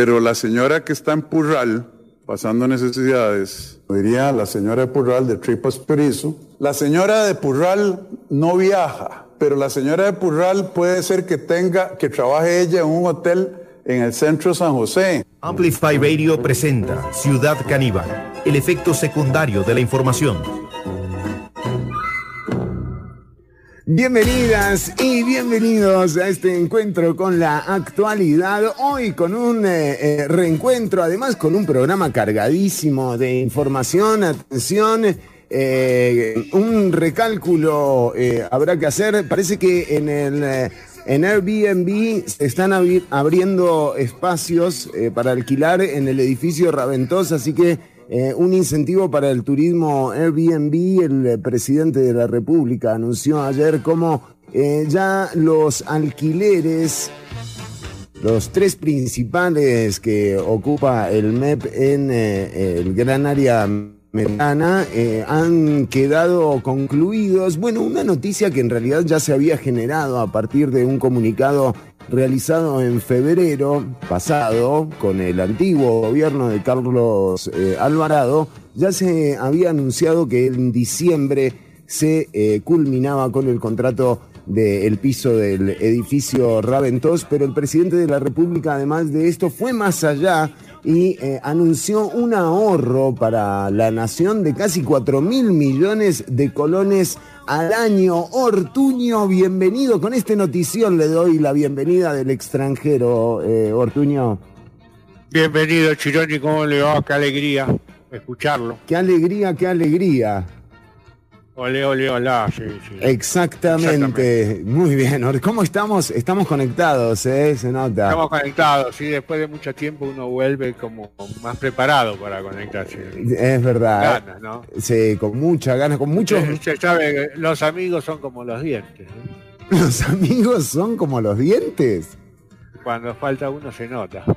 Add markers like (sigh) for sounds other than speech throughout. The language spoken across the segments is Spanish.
Pero la señora que está en Purral, pasando necesidades, diría la señora de Purral de Tripas Perizo, la señora de Purral no viaja, pero la señora de Purral puede ser que tenga, que trabaje ella en un hotel en el centro San José. Amplify Radio presenta Ciudad Caníbal, el efecto secundario de la información. Bienvenidas y bienvenidos a este encuentro con la actualidad. Hoy con un eh, eh, reencuentro, además con un programa cargadísimo de información, atención. Eh, un recálculo habrá que hacer. Parece que en el en Airbnb se están abriendo espacios para alquilar en el edificio Raventós, así que eh, un incentivo para el turismo Airbnb, el eh, presidente de la República anunció ayer cómo eh, ya los alquileres, los tres principales que ocupa el MEP en el gran área Merana han quedado concluidos. Bueno, una noticia que en realidad ya se había generado a partir de un comunicado realizado en febrero pasado con el antiguo gobierno de Carlos eh, Alvarado, ya se había anunciado que en diciembre se eh, culminaba con el contrato del piso del edificio Raventós, pero el presidente de la República, además de esto, fue más allá y eh, anunció un ahorro para la nación de casi 4 mil millones de colones al año. Ortuño, bienvenido. Con este notición le doy la bienvenida del extranjero, eh, Ortuño. Bienvenido, Chironi, ¿cómo le va? Qué alegría escucharlo. Qué alegría, qué alegría. Ole, ole, hola, sí, sí. Exactamente. Muy bien. ¿Cómo estamos? Estamos conectados, ¿eh? Se nota. Estamos conectados, sí. Después de mucho tiempo uno vuelve como más preparado para conectarse. Es verdad. Ganas, ¿no? Sí, con mucha ganas, con mucho... Se sabe los amigos son como los dientes. (laughs) ¿Los amigos son como los dientes? Cuando falta uno se nota. (laughs)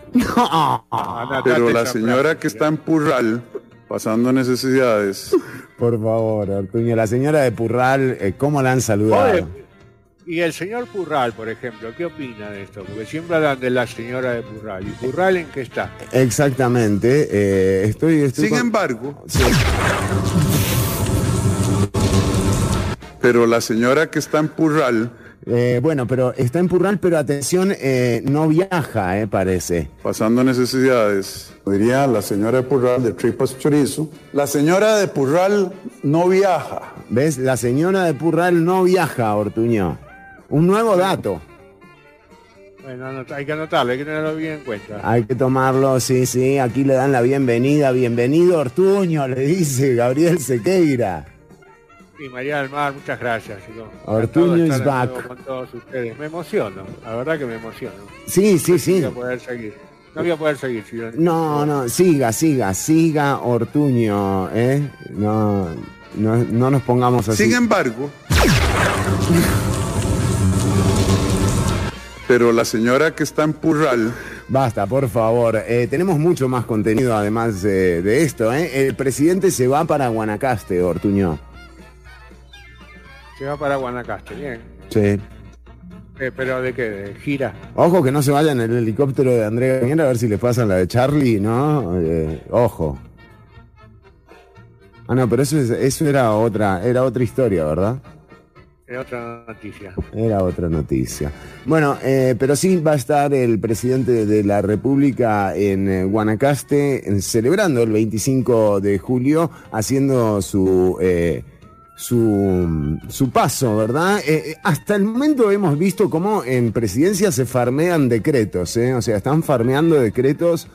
No. Pero la señora que está en Purral pasando necesidades. (laughs) Por favor, Artuño, la señora de Purral, eh, ¿cómo la han saludado? y el señor Purral, por ejemplo, ¿qué opina de esto? Porque siempre hablan de la señora de Purral. ¿Y Purral en qué está? Exactamente. Eh, estoy, Sin embargo, pero la señora que está en Purral eh, bueno, pero está en Purral, pero atención, eh, no viaja, eh, parece. Pasando necesidades, diría la señora de Purral de Tripas Chorizo. La señora de Purral no viaja. ¿Ves? La señora de Purral no viaja, Ortuño. Un nuevo dato. Bueno, hay que anotarlo, hay que tenerlo bien en cuenta. Hay que tomarlo, sí, sí. Aquí le dan la bienvenida. Bienvenido, Ortuño, le dice Gabriel Sequeira. Y María del Mar, muchas gracias. Ortuño is back. Con todos ustedes. Me emociono, la verdad que me emociono. Sí, sí, sí. No voy a poder seguir. No voy a poder seguir. no, no, siga, siga, siga Ortuño, ¿eh? No, no, no nos pongamos así. Sin embargo. pero la señora que está en Purral. Basta, por favor. Eh, tenemos mucho más contenido además de esto. ¿eh? El presidente se va para Guanacaste, Ortuño. Se va para Guanacaste, bien. Sí. Eh, ¿Pero de qué? ¿De gira? Ojo que no se vaya en el helicóptero de Andrea Gañera a ver si le pasan la de Charlie, ¿no? Eh, ojo. Ah, no, pero eso, eso era otra, era otra historia, ¿verdad? Era otra noticia. Era otra noticia. Bueno, eh, pero sí va a estar el presidente de la República en Guanacaste celebrando el 25 de julio, haciendo su su, su paso, ¿verdad? Eh, eh, hasta el momento hemos visto cómo en presidencia se farmean decretos, ¿eh? O sea, están farmeando decretos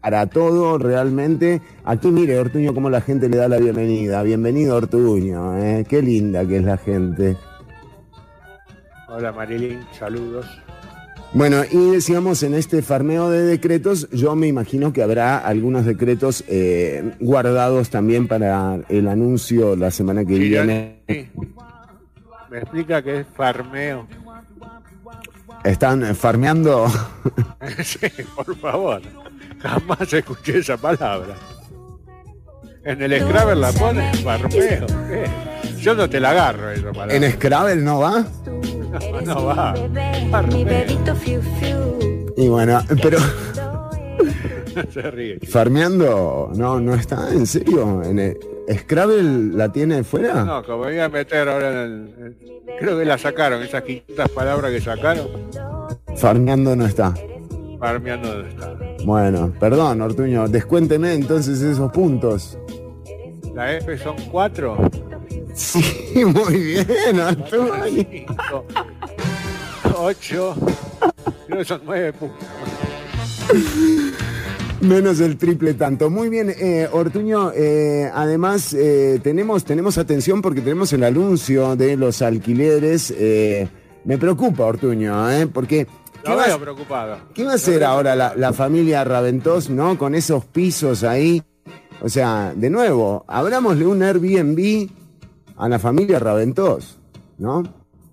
para todo realmente. Aquí mire, Ortuño, cómo la gente le da la bienvenida. Bienvenido, Ortuño, ¿eh? Qué linda que es la gente. Hola, Marilyn, saludos. Bueno, y decíamos en este farmeo de decretos, yo me imagino que habrá algunos decretos eh, guardados también para el anuncio la semana que viene. Me explica qué es farmeo. ¿Están farmeando? (laughs) sí, por favor. Jamás escuché esa palabra. En el Scrabble la pones farmeo. Yo no te la agarro esa palabra. ¿En Scrabble no va? No, va. Y bueno, pero (laughs) Se ríe. Farmeando, no, no está, en serio. ¿En el- ¿Scrabble la tiene fuera? No, como me iba a meter ahora en el... Creo que la sacaron, esas 500 palabras que sacaron. Farmeando no está. Farmeando no está. Bueno, perdón, Ortuño, descuénteme entonces esos puntos. La F son 4. Sí, (laughs) muy bien, Ortuño. 5, 8. Creo que son 9 puntos. Menos el triple tanto. Muy bien, eh, Ortuño, eh, además eh, tenemos, tenemos atención porque tenemos el anuncio de los alquileres. me preocupa, Ortuño, eh, porque... ¿qué veo preocupado. qué va a hacer ahora la, la familia Raventós, no? Con esos pisos ahí. O sea, de nuevo, abrámosle un Airbnb a la familia Raventós, ¿no?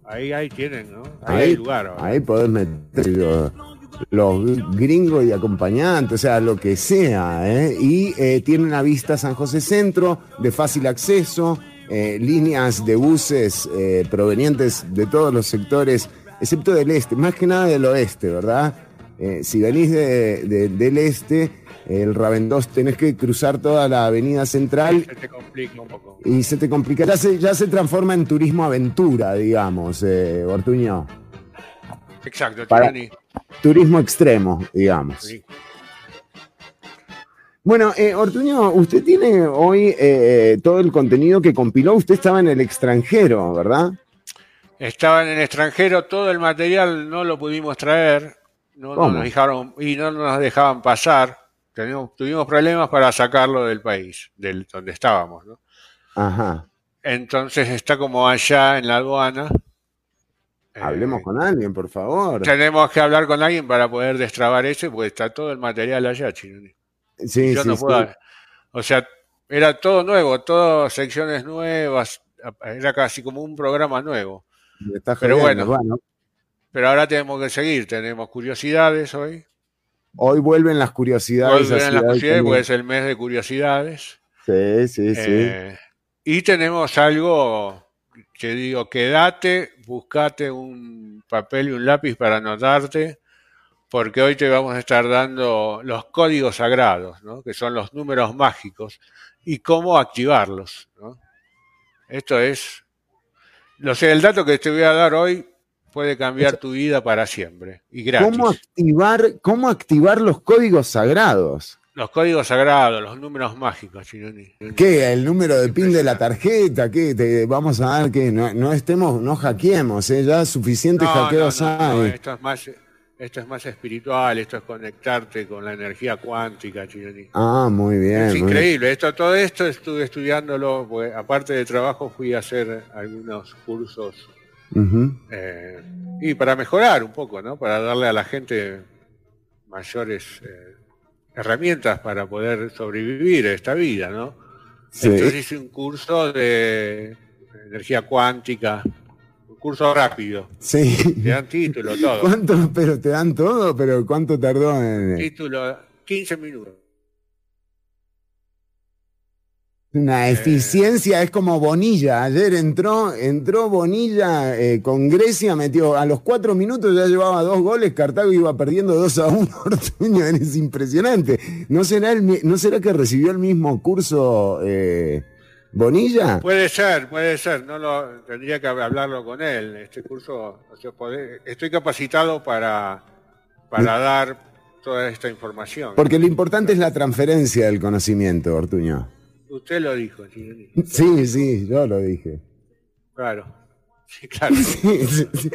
Ahí, ahí tienen, ¿no? Ahí, hay lugar. ahora. ahí podés meter los, los gringos y acompañantes, o sea, lo que sea. ¿eh? Y eh, tiene una vista San José Centro de fácil acceso, eh, líneas de buses eh, provenientes de todos los sectores, excepto del este, más que nada del oeste, ¿verdad? Si venís de- de- del este, el Raventós tenés que cruzar toda la avenida central Se te complica un poco. y se te complica. Ya se, ya se transforma en turismo aventura, digamos, eh, Ortuño. Exacto, Para- Tirani. Turismo extremo, digamos. Sí. Bueno, eh, Ortuño, usted tiene hoy eh, todo el contenido que compiló. Usted estaba en el extranjero, ¿verdad? Estaba en el extranjero, todo el material no lo pudimos traer, no, no nos dejaron y no nos dejaban pasar. Tenemos- tuvimos problemas para sacarlo del país, del donde estábamos, ¿no? Ajá. Entonces está como allá en la aduana. Eh, Hablemos con alguien, por favor. Tenemos que hablar con alguien para poder destrabar eso, porque está todo el material allá, Chironi. Sí, Yo sí, no sí. puedo. O sea, era todo nuevo, todas secciones nuevas, era casi como un programa nuevo. Está Pero jodiendo. bueno. Pero ahora tenemos que seguir, tenemos curiosidades hoy. Hoy vuelven las curiosidades. Vuelven a las curiosidades porque es el mes de curiosidades. Sí, sí, sí. Eh, y tenemos algo que digo, quédate, buscate un papel y un lápiz para anotarte, porque hoy te vamos a estar dando los códigos sagrados, ¿no? que son los números mágicos, y cómo activarlos. ¿no? Esto es, lo sé, el dato que te voy a dar hoy puede cambiar tu vida para siempre, y gratis. ¿Cómo activar, ¿Cómo activar los códigos sagrados? Los códigos sagrados, los números mágicos, Chironi. ¿Qué? ¿El número de PIN de la tarjeta? ¿Qué? Te vamos a dar que no, no estemos, no hackeemos, ¿eh? ya suficientes No, hackeos no, hay. esto es más, esto es más espiritual, esto es conectarte con la energía cuántica, Chironi. Ah, muy bien. Es muy bien. increíble, esto, todo esto estuve estudiándolo, porque aparte de trabajo fui a hacer algunos cursos Eh, y para mejorar un poco, ¿no? Para darle a la gente mayores eh, herramientas para poder sobrevivir a esta vida, ¿no? Sí. Entonces hice un curso de energía cuántica, un curso rápido. Sí. Te dan título, todo. ¿Cuánto? Pero te dan todo, pero ¿cuánto tardó en Título, 15 minutos. Una eficiencia? Es como Bonilla. Ayer entró, entró Bonilla eh, con Grecia, metió a los cuatro minutos ya llevaba dos goles, Cartago iba perdiendo 2 a 1. (laughs) Ortuño, es impresionante. ¿No será, el, ¿No será que recibió el mismo curso eh, Bonilla? Puede ser, puede ser. No lo tendría que hablarlo con él. Este curso, o sea, poder- estoy capacitado para, para dar toda esta información. Porque lo importante es la transferencia del conocimiento, Ortuño. Usted lo dijo. Sí, sí, yo lo dije. Claro. (laughs) Sí, claro. Sí, sí, sí.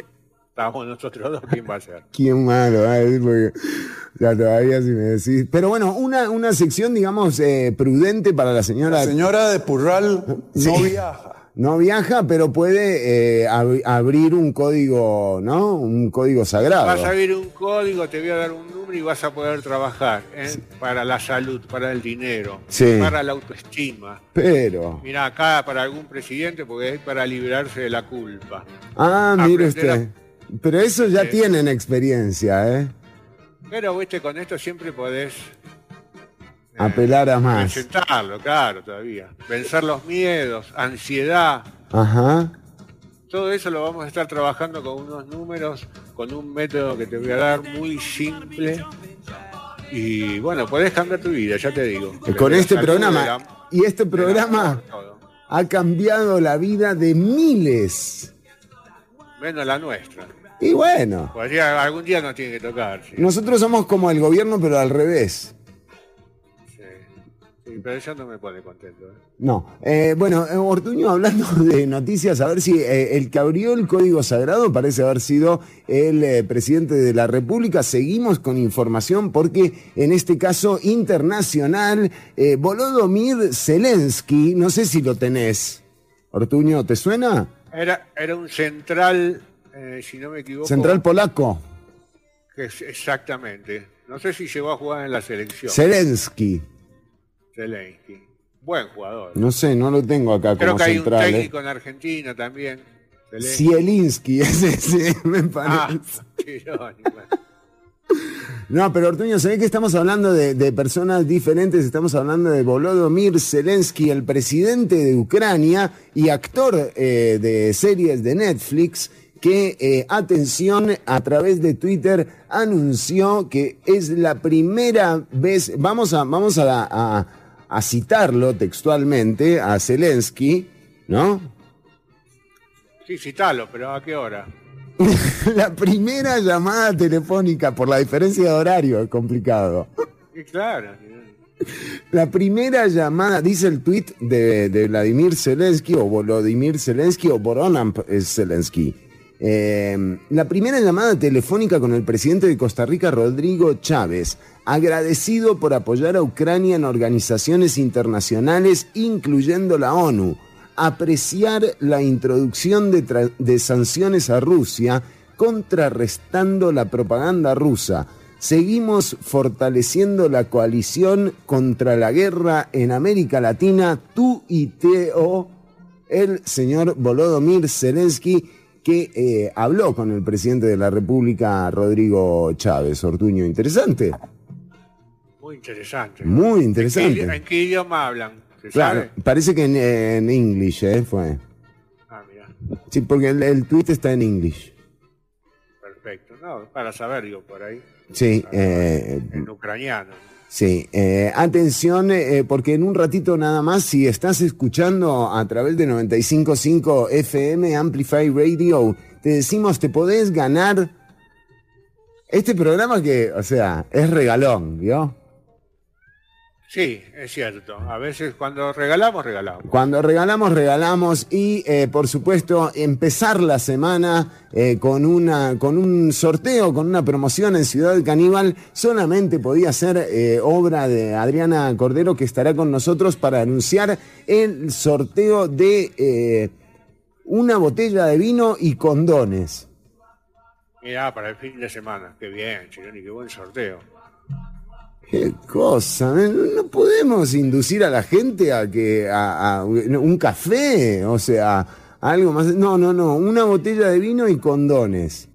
Estamos nosotros dos, ¿quién va a ser? Quién malo, ay, porque ya todavía si me decís. Pero bueno, una, una sección, digamos, eh, prudente para la señora. La señora de Purral Sí. no viaja. No viaja, pero puede eh, ab- abrir un código, ¿no? Un código sagrado. Vas a ver un código, te voy a dar un número y vas a poder trabajar ¿eh? para la salud, para el dinero, Sí. para la autoestima. Pero. Mira, acá para algún presidente, porque es para librarse de la culpa. Ah, mire a- usted. Pero eso ya Sí. tienen experiencia, ¿eh? Pero, viste, con esto siempre podés Apelar a más. presentarlo, claro, todavía. Vencer los miedos, ansiedad, Ajá. todo eso lo vamos a estar trabajando con unos números, con un método que te voy a dar muy simple Y bueno, podés cambiar tu vida, ya te digo. Con este programa. la- Y este la- programa ha cambiado la vida de miles. Menos la nuestra. Y bueno, Podría- algún día nos tiene que tocar. Sí, nosotros somos como el gobierno, pero al revés. Sí. Pero eso no me pone contento. ¿eh? No. Eh, bueno, eh, Ortuño, hablando (laughs) de noticias, a ver si eh, el que abrió el código sagrado parece haber sido el presidente de la República. Seguimos con información porque en este caso internacional, Volodymyr Zelensky, no sé si lo tenés. Ortuño, ¿te suena? Era, era un central, si no me equivoco. Central polaco. que es- exactamente. No sé si llegó a jugar en la selección. Zelensky. Zelensky. Buen jugador. No sé, no lo tengo acá Creo como que hay un central. eh. técnico en Argentina también. Zelensky. Zielinski, (laughs) ese sí, me parece. Ah, Tironi, bueno. No, pero Ortuño, se ve que estamos hablando de, de personas diferentes. Estamos hablando de Volodymyr Zelensky, el presidente de Ucrania y actor eh, de series de Netflix, que, eh, atención, a través de Twitter anunció que es la primera vez, vamos a, vamos a, a- a citarlo textualmente, a Zelensky, ¿no? Sí, citalo, pero ¿a qué hora? (laughs) la primera llamada telefónica por la diferencia de horario, es complicado. Claro. La primera llamada, dice el tweet de, de Vladimir Zelensky o Volodymyr Zelensky o Boronam Zelensky. Eh, la primera llamada telefónica con el presidente de Costa Rica, Rodrigo Chávez, agradecido por apoyar a Ucrania en organizaciones internacionales, incluyendo la ONU, apreciar la introducción de, de sanciones a Rusia, contrarrestando la propaganda rusa. Seguimos fortaleciendo la coalición contra la guerra en América Latina, tú y Teo, el señor Volodymyr Zelensky, que eh, habló con el presidente de la República, Rodrigo Chávez. Ortuño, interesante. Muy interesante. Muy ¿En qué, interesante. en qué idioma hablan? ¿Se Claro, sabe? parece que en, en English, ¿eh? Fue. Ah, mira. Sí, porque el, el tweet está en English. Perfecto. No, para saber, digo, por ahí. Sí, eh, En ucraniano. Sí, eh, atención, eh, porque en un ratito nada más, si estás escuchando a través de 95.5 FM Amplify Radio, te decimos, te podés ganar este programa que, o sea, es regalón, ¿vio? Sí, es cierto. A veces cuando regalamos, regalamos. Cuando regalamos, regalamos y, eh, por supuesto, empezar la semana eh, con, una, con un sorteo, con una promoción en Ciudad Caníbal, solamente podía ser eh, obra de Adriana Cordero, que estará con nosotros para anunciar el sorteo de eh, una botella de vino y condones. Mirá, para el fin de semana. Qué bien, Chironi, qué buen sorteo. Qué cosa, ¿eh? no podemos inducir a la gente a que a, a un café, o sea, algo más. No, no, no, una botella de vino y condones.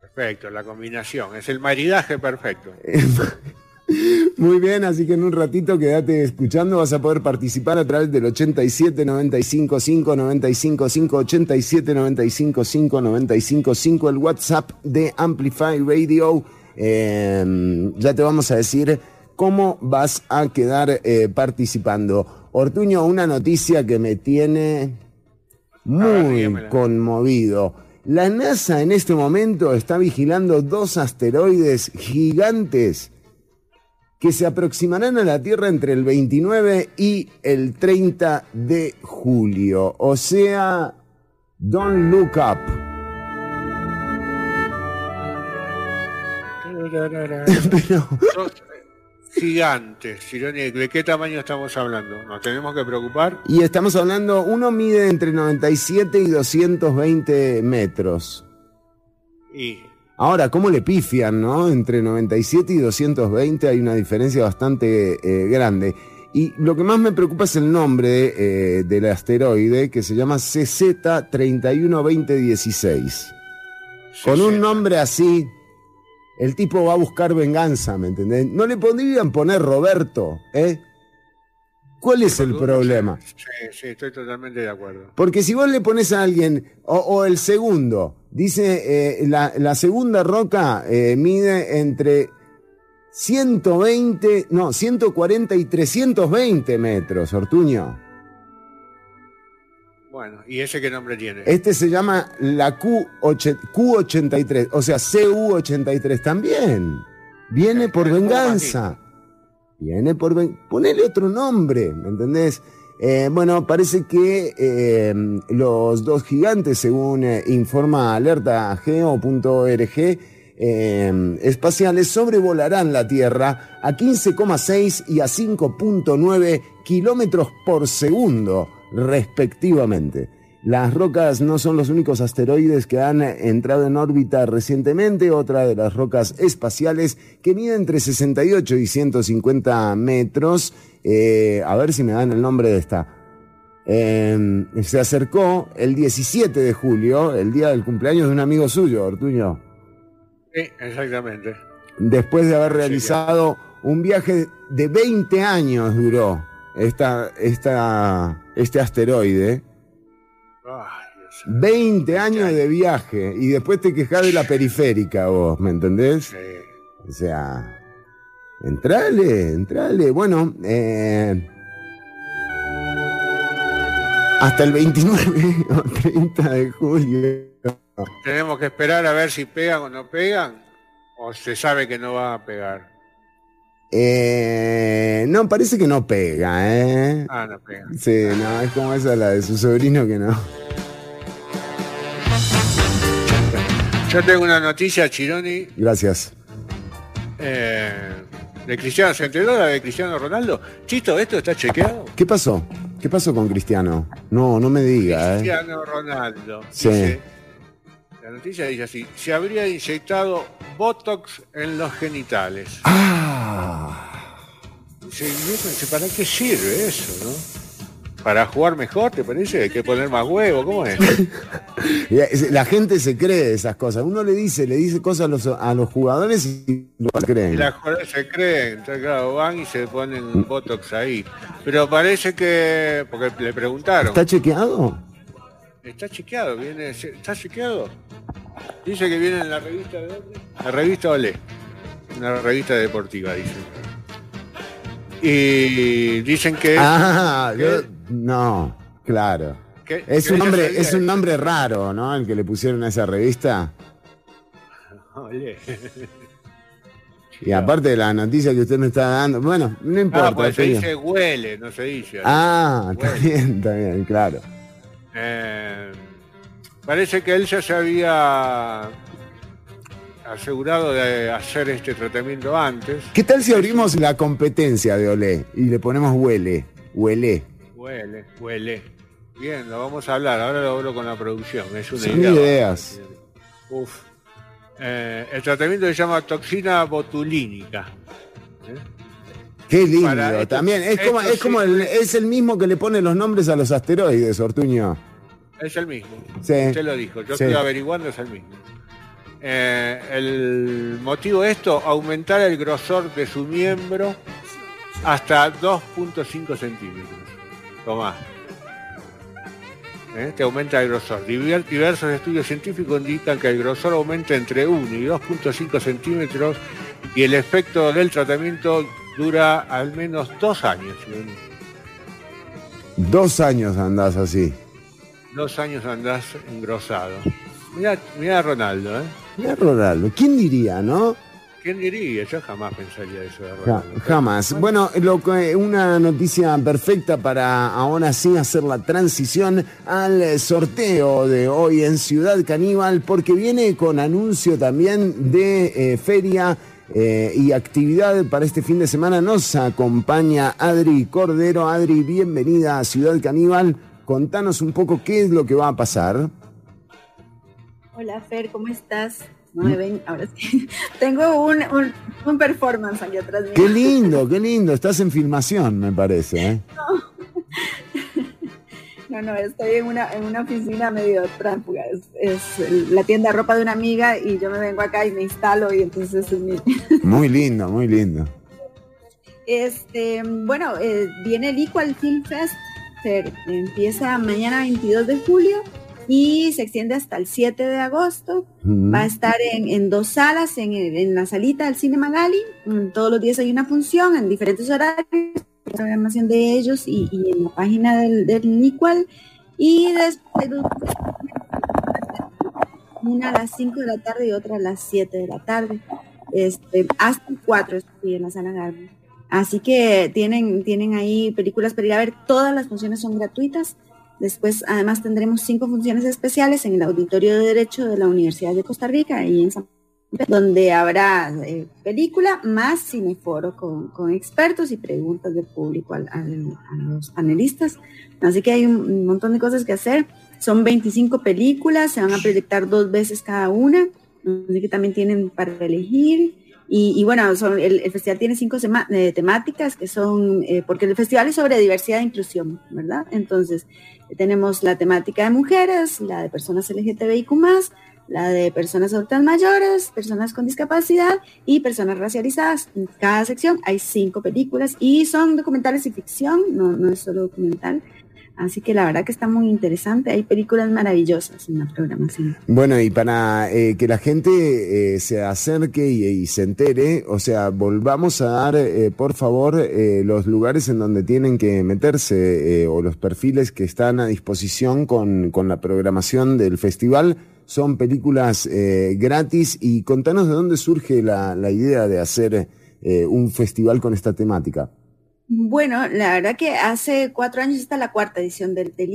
Perfecto, la combinación. Es el maridaje perfecto. (laughs) Muy bien, así que en un ratito quédate escuchando, vas a poder participar a través del 87 95 5 95 5 87 95 5 95 5 el WhatsApp de Amplify Radio. Eh, ya te vamos a decir cómo vas a quedar eh, participando. Ortuño, una noticia que me tiene muy conmovido. La NASA en este momento está vigilando dos asteroides gigantes que se aproximarán a la Tierra entre el 29 y el 30 de julio. O sea, don't look up. (laughs) Pero, gigantes. ¿De qué tamaño estamos hablando? ¿Nos tenemos que preocupar? y estamos hablando, uno mide entre 97 y 220 metros. Y Ahora, ¿cómo le pifian, no? Entre 97 y 220 hay una diferencia bastante eh, grande. Y lo que más me preocupa es el nombre eh, del asteroide, que se llama CZ312016. Con un 60. nombre así, el tipo va a buscar venganza, ¿me entendés? No le podrían poner Roberto, ¿eh? ¿Cuál es el problema? Sí, sí, estoy totalmente de acuerdo. Porque si vos le pones a alguien, o, o el segundo, dice, eh, la, la segunda roca eh, mide entre 120, no, 140 y 320 metros, Ortuño. Bueno, ¿y ese qué nombre tiene? Este se llama la Q, 83 o sea, CU83 también. Viene por venganza. Viene por venganza. Ponele otro nombre, ¿me entendés? Eh, bueno, parece que eh, los dos gigantes, según eh, informa alertageo.org, espaciales sobrevolarán la Tierra a 15,6 y a 5,9 kilómetros por segundo, respectivamente. Las rocas no son los únicos asteroides que han entrado en órbita recientemente. Otra de las rocas espaciales que mide entre 68 y 150 metros. Eh, a ver si me dan el nombre de esta. Em, se acercó el 17 de julio, el día del cumpleaños de un amigo suyo, Ortuño. Sí, exactamente. Después de haber realizado un viaje de 20 años duró esta, esta, este asteroide 20 años de viaje y después te quejas de la periférica vos, ¿me entendés? O sea, entrale, entrale. Bueno, eh, hasta el 29 (laughs) o 30 de julio. Tenemos que esperar a ver si pegan o no pegan, o se sabe que no va a pegar. Eh, no, parece que no pega, ¿eh? Ah, no pega. Sí, no, es como esa la de su sobrino que no. Yo tengo una noticia, Chironi. Gracias. Eh, de Cristiano, ¿se enteró la de Cristiano Ronaldo? Chito, ¿esto está chequeado? ¿Qué pasó? ¿Qué pasó con Cristiano? No, no me diga. ¿eh? Cristiano Ronaldo. Sí. La noticia dice así: se habría inyectado Botox en los genitales. Ah. Dice, ¿para qué sirve eso, no? para jugar mejor, ¿te parece? Hay que poner más huevo, ¿cómo (laughs) es? La gente se cree esas cosas. Uno le dice, le dice cosas a los, a los jugadores y lo creen. Y las jugadores se creen, entonces claro, van y se ponen Botox ahí. Pero parece que, porque le preguntaron. ¿Está chequeado? Está chequeado, viene, ¿está chequeado? Dice que viene en la revista de La revista Olé. Una revista deportiva, dicen. Y dicen que... Ah, no, claro. Es un, nombre, es un nombre raro, ¿no? El que le pusieron a esa revista. (laughs) Y aparte de la noticia que usted me está dando, bueno, no importa. Ah, pues se dice huele, no se dice. Ah, está bien, está bien, claro. Eh, parece que él ya se había asegurado de hacer este tratamiento antes. ¿Qué tal si abrimos la competencia de Olé y le ponemos huele? Huele. Huele, huele. Bien, lo vamos a hablar. Ahora lo hablo con la producción. Es una idea. ideas. Uf. Eh, el tratamiento se llama toxina botulínica. Qué lindo. También es como, es como el, es el mismo que le pone los nombres a los asteroides, Ortuño. Es el mismo. Sí. Usted lo dijo. Yo estoy averiguando, es el mismo. Eh, el motivo de esto, aumentar el grosor de su miembro hasta 2.5 centímetros. Tomás. ¿Eh? Te aumenta el grosor. Diversos estudios científicos indican que el grosor aumenta entre 1 y 2.5 centímetros y el efecto del tratamiento dura al menos dos años. Dos años andás así. Dos años andás engrosado. Mira, mira Ronaldo, ¿eh? Mira Ronaldo. ¿Quién diría, no? ¿Quién diría? Yo jamás pensaría eso de Ronaldo. jamás. Bueno, lo, una noticia perfecta para ahora sí hacer la transición al sorteo de hoy en Ciudad Caníbal, porque viene con anuncio también de eh, feria eh, y actividad para este fin de semana. Nos acompaña Adri Cordero. Adri, bienvenida a Ciudad Caníbal. Contanos un poco qué es lo que va a pasar. Hola Fer, ¿cómo estás? No me ven, ahora sí. (laughs) Tengo un, un, performance aquí atrás. Qué lindo, (laughs) qué lindo. Estás en filmación, me parece. ¿eh? No. No, estoy en una, en una oficina medio tránsfuga. Es, la tienda de ropa de una amiga y yo me vengo acá y me instalo y entonces es mi... (laughs) Muy lindo, muy lindo. Este, bueno, eh, viene el Equal Film Fest. Empieza mañana 22 de julio y se extiende hasta el 7 de agosto. Va a estar en, dos salas, en, la salita del Cine Magali. Mm, todos los días hay una función en diferentes horarios, programación de ellos y, en la página del, del NICUAL. Y después una a las 5 de la tarde y otra a las 7 de la tarde. Este, hasta 4 estoy en la sala Garbo. Así que tienen, tienen ahí películas para ir a ver. Todas las funciones son gratuitas. Después, además, tendremos cinco funciones especiales en el Auditorio de Derecho de la Universidad de Costa Rica y en San donde habrá eh, película más cineforo con, con, expertos y preguntas del público a, los panelistas. Así que hay un, montón de cosas que hacer. Son 25 películas, se van a proyectar dos veces cada una, así que también tienen para elegir. Y, bueno, son, el, festival tiene cinco eh, temáticas que son, eh, porque el festival es sobre diversidad e inclusión, ¿verdad? Entonces, tenemos la temática de mujeres, la de personas LGTBIQ, la de personas adultas mayores, personas con discapacidad y personas racializadas. En cada sección hay cinco películas y son documentales y ficción, no, no es solo documental. Así que la verdad que está muy interesante. Hay películas maravillosas en la programación. Bueno, y para eh, que la gente eh, se acerque y, se entere, o sea, volvamos a dar, eh, por favor, los lugares en donde tienen que meterse o los perfiles que están a disposición con, con la programación del festival. Son películas gratis. Y contanos de dónde surge la, la idea de hacer un festival con esta temática. Bueno, la verdad que hace cuatro años está la cuarta edición del, del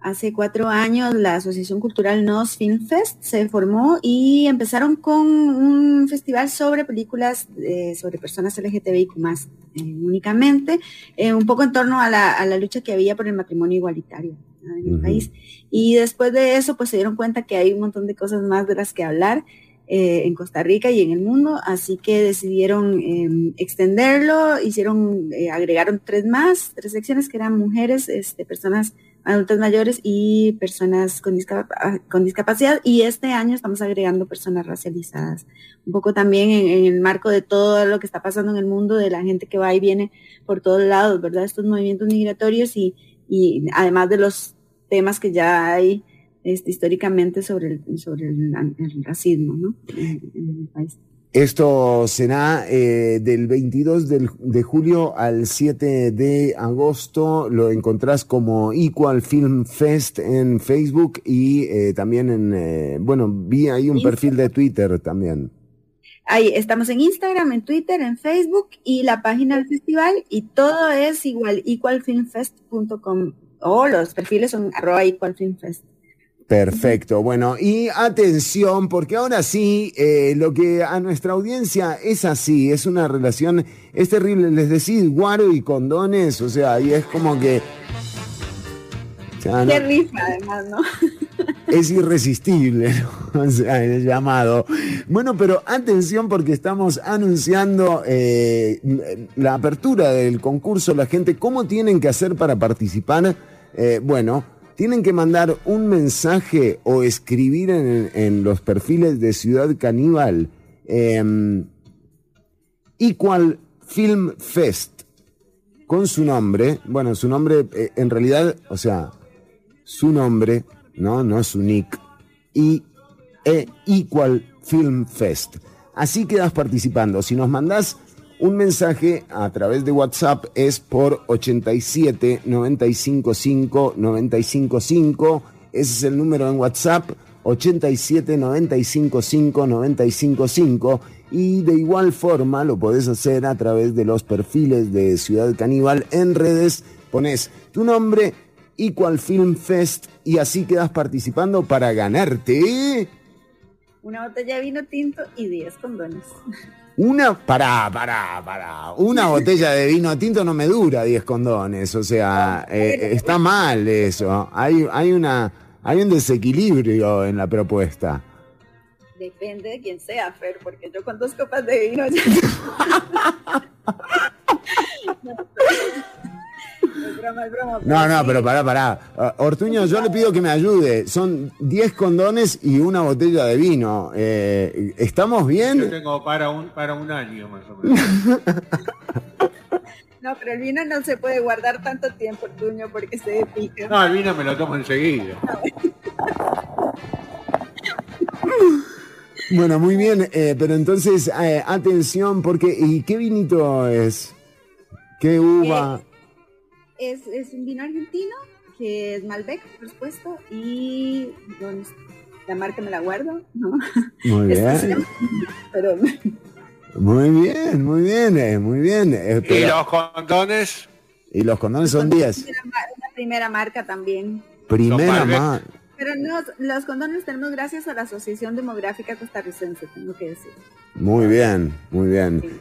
Hace cuatro años la Asociación Cultural NOS Film Fest se formó y empezaron con un festival sobre películas eh, sobre personas LGTBIQ más eh, únicamente, eh, un poco en torno a la, a la, lucha que había por el matrimonio igualitario en el país. Y después de eso, pues se dieron cuenta que hay un montón de cosas más de las que hablar eh, en Costa Rica y en el mundo, así que decidieron em, extenderlo, hicieron, eh, agregaron tres más, tres secciones que eran mujeres, este, personas adultas mayores y personas con, con, discapacidad y este año estamos agregando personas racializadas. Un poco también en, el marco de todo lo que está pasando en el mundo, de la gente que va y viene por todos lados, ¿verdad? Estos movimientos migratorios y, y además de los temas que ya hay este, históricamente sobre el, sobre el, racismo ¿no? en, el país. Esto será eh, del 22 de julio al 7 de agosto. Lo encontrás como Equal Film Fest en Facebook y eh, también en, eh, bueno, vi ahí un perfil de Twitter también. Ahí estamos en Instagram, en Twitter, en Facebook y la página del festival y todo es igual, equalfilmfest.com o los perfiles son arroba equalfilmfest. Perfecto, bueno, y atención, porque ahora sí, eh, lo que a nuestra audiencia es así, es una relación, es terrible, les decís guaro y condones, o sea, y es como que... Qué rifa además, ¿no? (laughs) Es irresistible, ¿no? (laughs) o sea, el llamado. Bueno, pero atención porque estamos anunciando eh, la apertura del concurso, la gente, ¿cómo tienen que hacer para participar? Eh, bueno, tienen que mandar un mensaje o escribir en, los perfiles de Ciudad Caníbal eh, Equal Film Fest con su nombre. Bueno, su nombre eh, en realidad, o sea, su nombre, no, no su nick. Y e Equal Film Fest. Así quedas participando. Si nos mandás un mensaje a través de WhatsApp es por 87 955 955. Ese es el número en WhatsApp 87 955 955. Y de igual forma lo podés hacer a través de los perfiles de Ciudad Caníbal en redes. Pones tu nombre, Equal Film Fest y así quedas participando para ganarte. Una botella de vino tinto y 10 condones. Una, pará, pará, pará. Una botella de vino tinto no me dura 10 condones. O sea, eh, está mal eso. Hay, hay, una, hay un desequilibrio en la propuesta. Depende de quién sea, Fer, porque yo con dos copas de vino. (laughs) No, no, pero pará, pará. Ah, Ortuño, yo le pido que me ayude. Son 10 condones y una botella de vino. Eh, ¿Estamos bien? Yo tengo para un, para un año más o menos. (laughs) No, pero el vino no se puede guardar tanto tiempo, Ortuño, porque se pica. No, el vino me lo tomo enseguida. Bueno, muy bien, eh, pero entonces, eh, atención, porque, ¿y qué vinito es? ¿Qué uva? Eh, es, es un vino argentino, que es Malbec, por supuesto, y bueno, la marca me la guardo, ¿no? Muy (laughs) bien. pero Muy bien, muy bien, eh, muy bien. eh, Y los condones, y los condones son 10. Una, ma- una primera marca también. Primera más. Pero no, los condones tenemos gracias a la Asociación Demográfica Costarricense, tengo que decir. Muy bien, muy bien.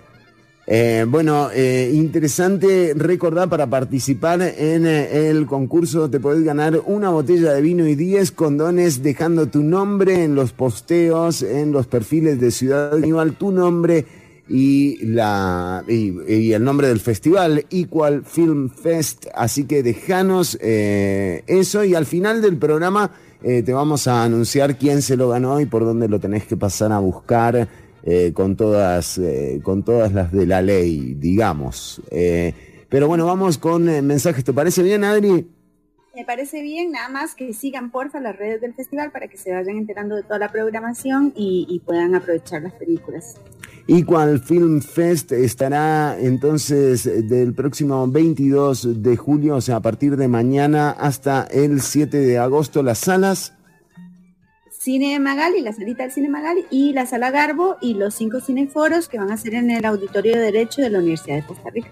Eh, bueno, eh, interesante recordar para participar en eh, el concurso te podés ganar una botella de vino y 10 condones dejando tu nombre en los posteos, en los perfiles de Ciudad Aníbal, tu nombre y, la, y, y el nombre del festival, Equal Film Fest. Así que dejanos eso y al final del programa te vamos a anunciar quién se lo ganó y por dónde lo tenés que pasar a buscar eh, con, todas, eh, con todas las de la ley, digamos. Eh, pero bueno, vamos con mensajes. ¿Te parece bien, Adri? Me parece bien, nada más que sigan porfa las redes del festival para que se vayan enterando de toda la programación y, y puedan aprovechar las películas. Equal Film Fest estará entonces del próximo 22 de julio, o sea, a partir de mañana hasta el 7 de agosto, las salas. Cine Magali, la salita del Cine Magali y la sala Garbo y los cinco cineforos que van a ser en el Auditorio de Derecho de la Universidad de Costa Rica.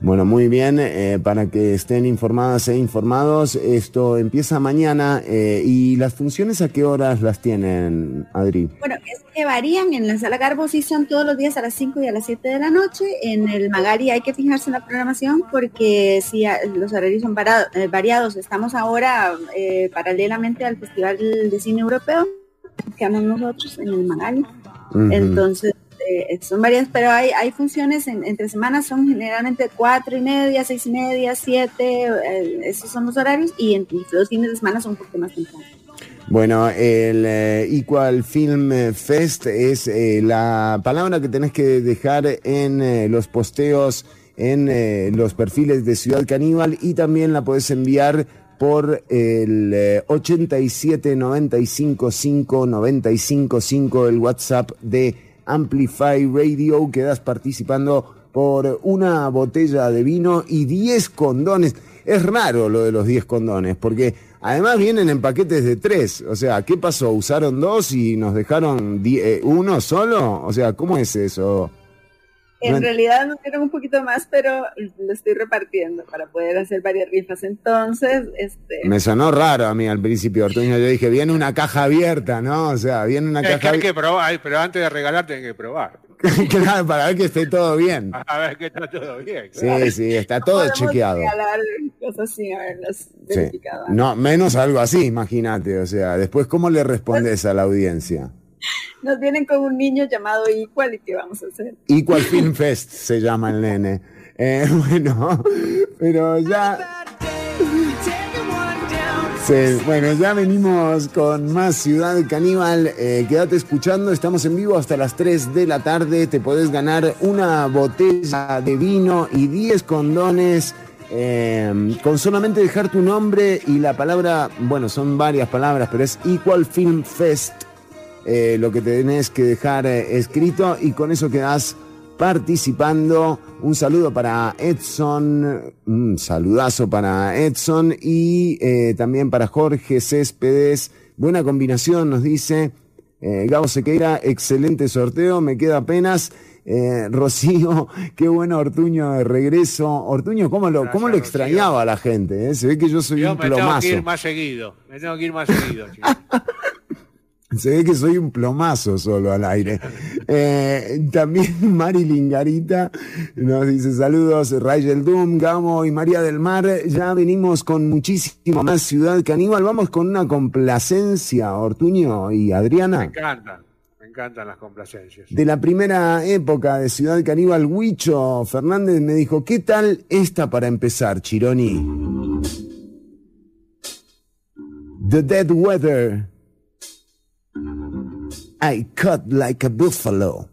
Bueno, muy bien, eh, para que estén informadas e informados, esto empieza mañana eh, y las funciones a qué horas las tienen, Adri? Bueno, es que varían, en la sala Garbo sí son todos los días a las 5 y a las 7 de la noche, en el Magali hay que fijarse en la programación porque sí, los horarios son varado- eh, variados. Estamos ahora eh, paralelamente al Festival de Cine Europeo, que nosotros en el Magali. Ujú. Entonces, eh, son varias, pero hay, hay funciones en- entre semanas, son generalmente cuatro y media, seis y media, siete, eh, esos son los horarios, y en y los fines de semana son un poquito más temprano. Bueno, el eh, Equal Film Fest es eh, la palabra que tenés que dejar en eh, los posteos, en eh, los perfiles de Ciudad Caníbal y también la podés enviar por el eh, 87 95 5 95 5, el WhatsApp de Amplify Radio. Quedas participando por una botella de vino y 10 condones. Es raro lo de los 10 condones, porque además vienen en paquetes de 3. O sea, ¿qué pasó? ¿Usaron dos y nos dejaron die- eh, uno solo? O sea, ¿cómo es eso? En No realidad nos dieron un poquito más, pero lo estoy repartiendo para poder hacer varias rifas. Entonces, este, Me sonó raro a mí al principio, Ortuño. Yo dije, viene una caja abierta, ¿no? O sea, viene una es que caja hay abierta. que probar, pero antes de regalar tienen que probar. (laughs) claro, para ver que esté todo bien. (laughs) A ver que está todo bien. claro. Sí, sí, está todo podemos chequeado. regalar cosas sin haberlas Sí. No, menos algo así, imagínate. O sea, después, ¿cómo le respondes a la audiencia? (laughs) Nos vienen con un niño llamado Igual y qué vamos a hacer. Equal (laughs) Film Fest se llama el nene. Eh, (laughs) bueno, pero ya. Sí, bueno, ya venimos con más Ciudad Caníbal. Eh, quédate escuchando, estamos en vivo hasta las 3 de la tarde. Te podés ganar una botella de vino y 10 condones. eh, con solamente dejar tu nombre y la palabra, bueno, son varias palabras, pero es Equal Film Fest eh, lo que tenés que dejar eh, escrito y con eso quedás participando. Un saludo para Edson, un saludazo para Edson y eh, también para Jorge Céspedes. Buena combinación, nos dice Gabo Sequeira, excelente sorteo, me queda apenas. Eh, Rocío, (laughs) qué bueno Ortuño de regreso. Ortuño, ¿cómo lo, cómo lo extrañaba a la gente? eh? Se ve que yo soy Yo un me tengo que ir más seguido. Me tengo que ir más seguido. (laughs) Se ve que soy un plomazo solo al aire. (laughs) Eh, también (laughs) Marilyn Garita nos dice saludos, Rayel Doom, Gamo y María del Mar. Ya venimos con muchísimo más Ciudad Caníbal. Vamos con una complacencia, Ortuño y Me Adriana. encantan. Me encantan las complacencias. De la primera época de Ciudad Caníbal, Huicho Fernández me dijo, ¿qué tal esta para empezar, Chironi? The Dead Weather. I cut like a buffalo.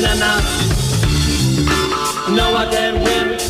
na na. No, I can't win.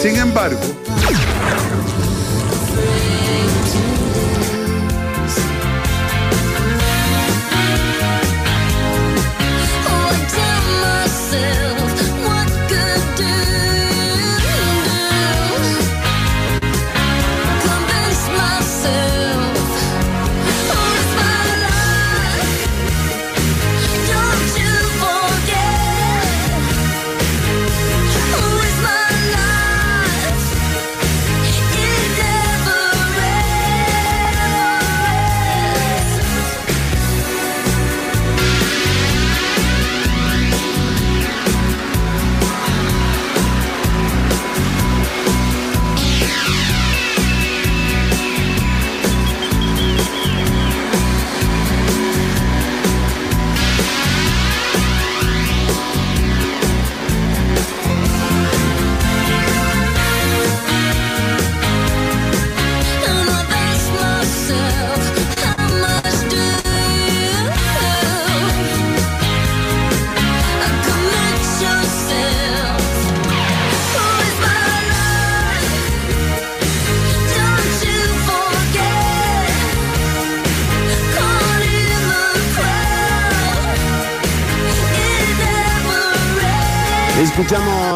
Sin embargo,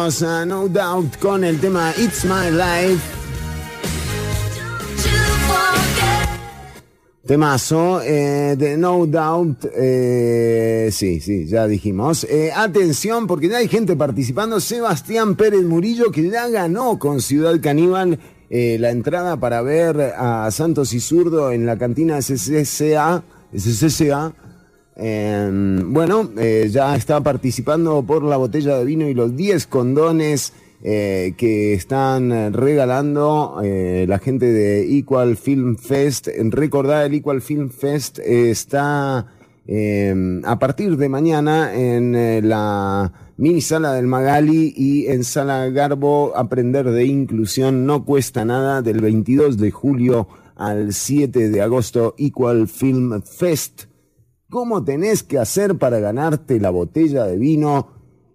No Doubt con el tema It's My Life. Temazo eh, de No Doubt. eh, sí, sí, ya dijimos. Eh, atención, porque ya hay gente participando. Sebastián Pérez Murillo, que ya ganó con Ciudad Caníbal la entrada para ver a Santos y Zurdo en la cantina SCCA. SCCA. Eh, bueno, eh, ya está participando por la botella de vino y los 10 condones eh, que están regalando eh, la gente de Equal Film Fest. Recordad, el Equal Film Fest está eh, a partir de mañana en la mini sala del Magali y en sala Garbo. Aprender de inclusión no cuesta nada. Del 22 de julio al 7 de agosto Equal Film Fest cómo tenés que hacer para ganarte la botella de vino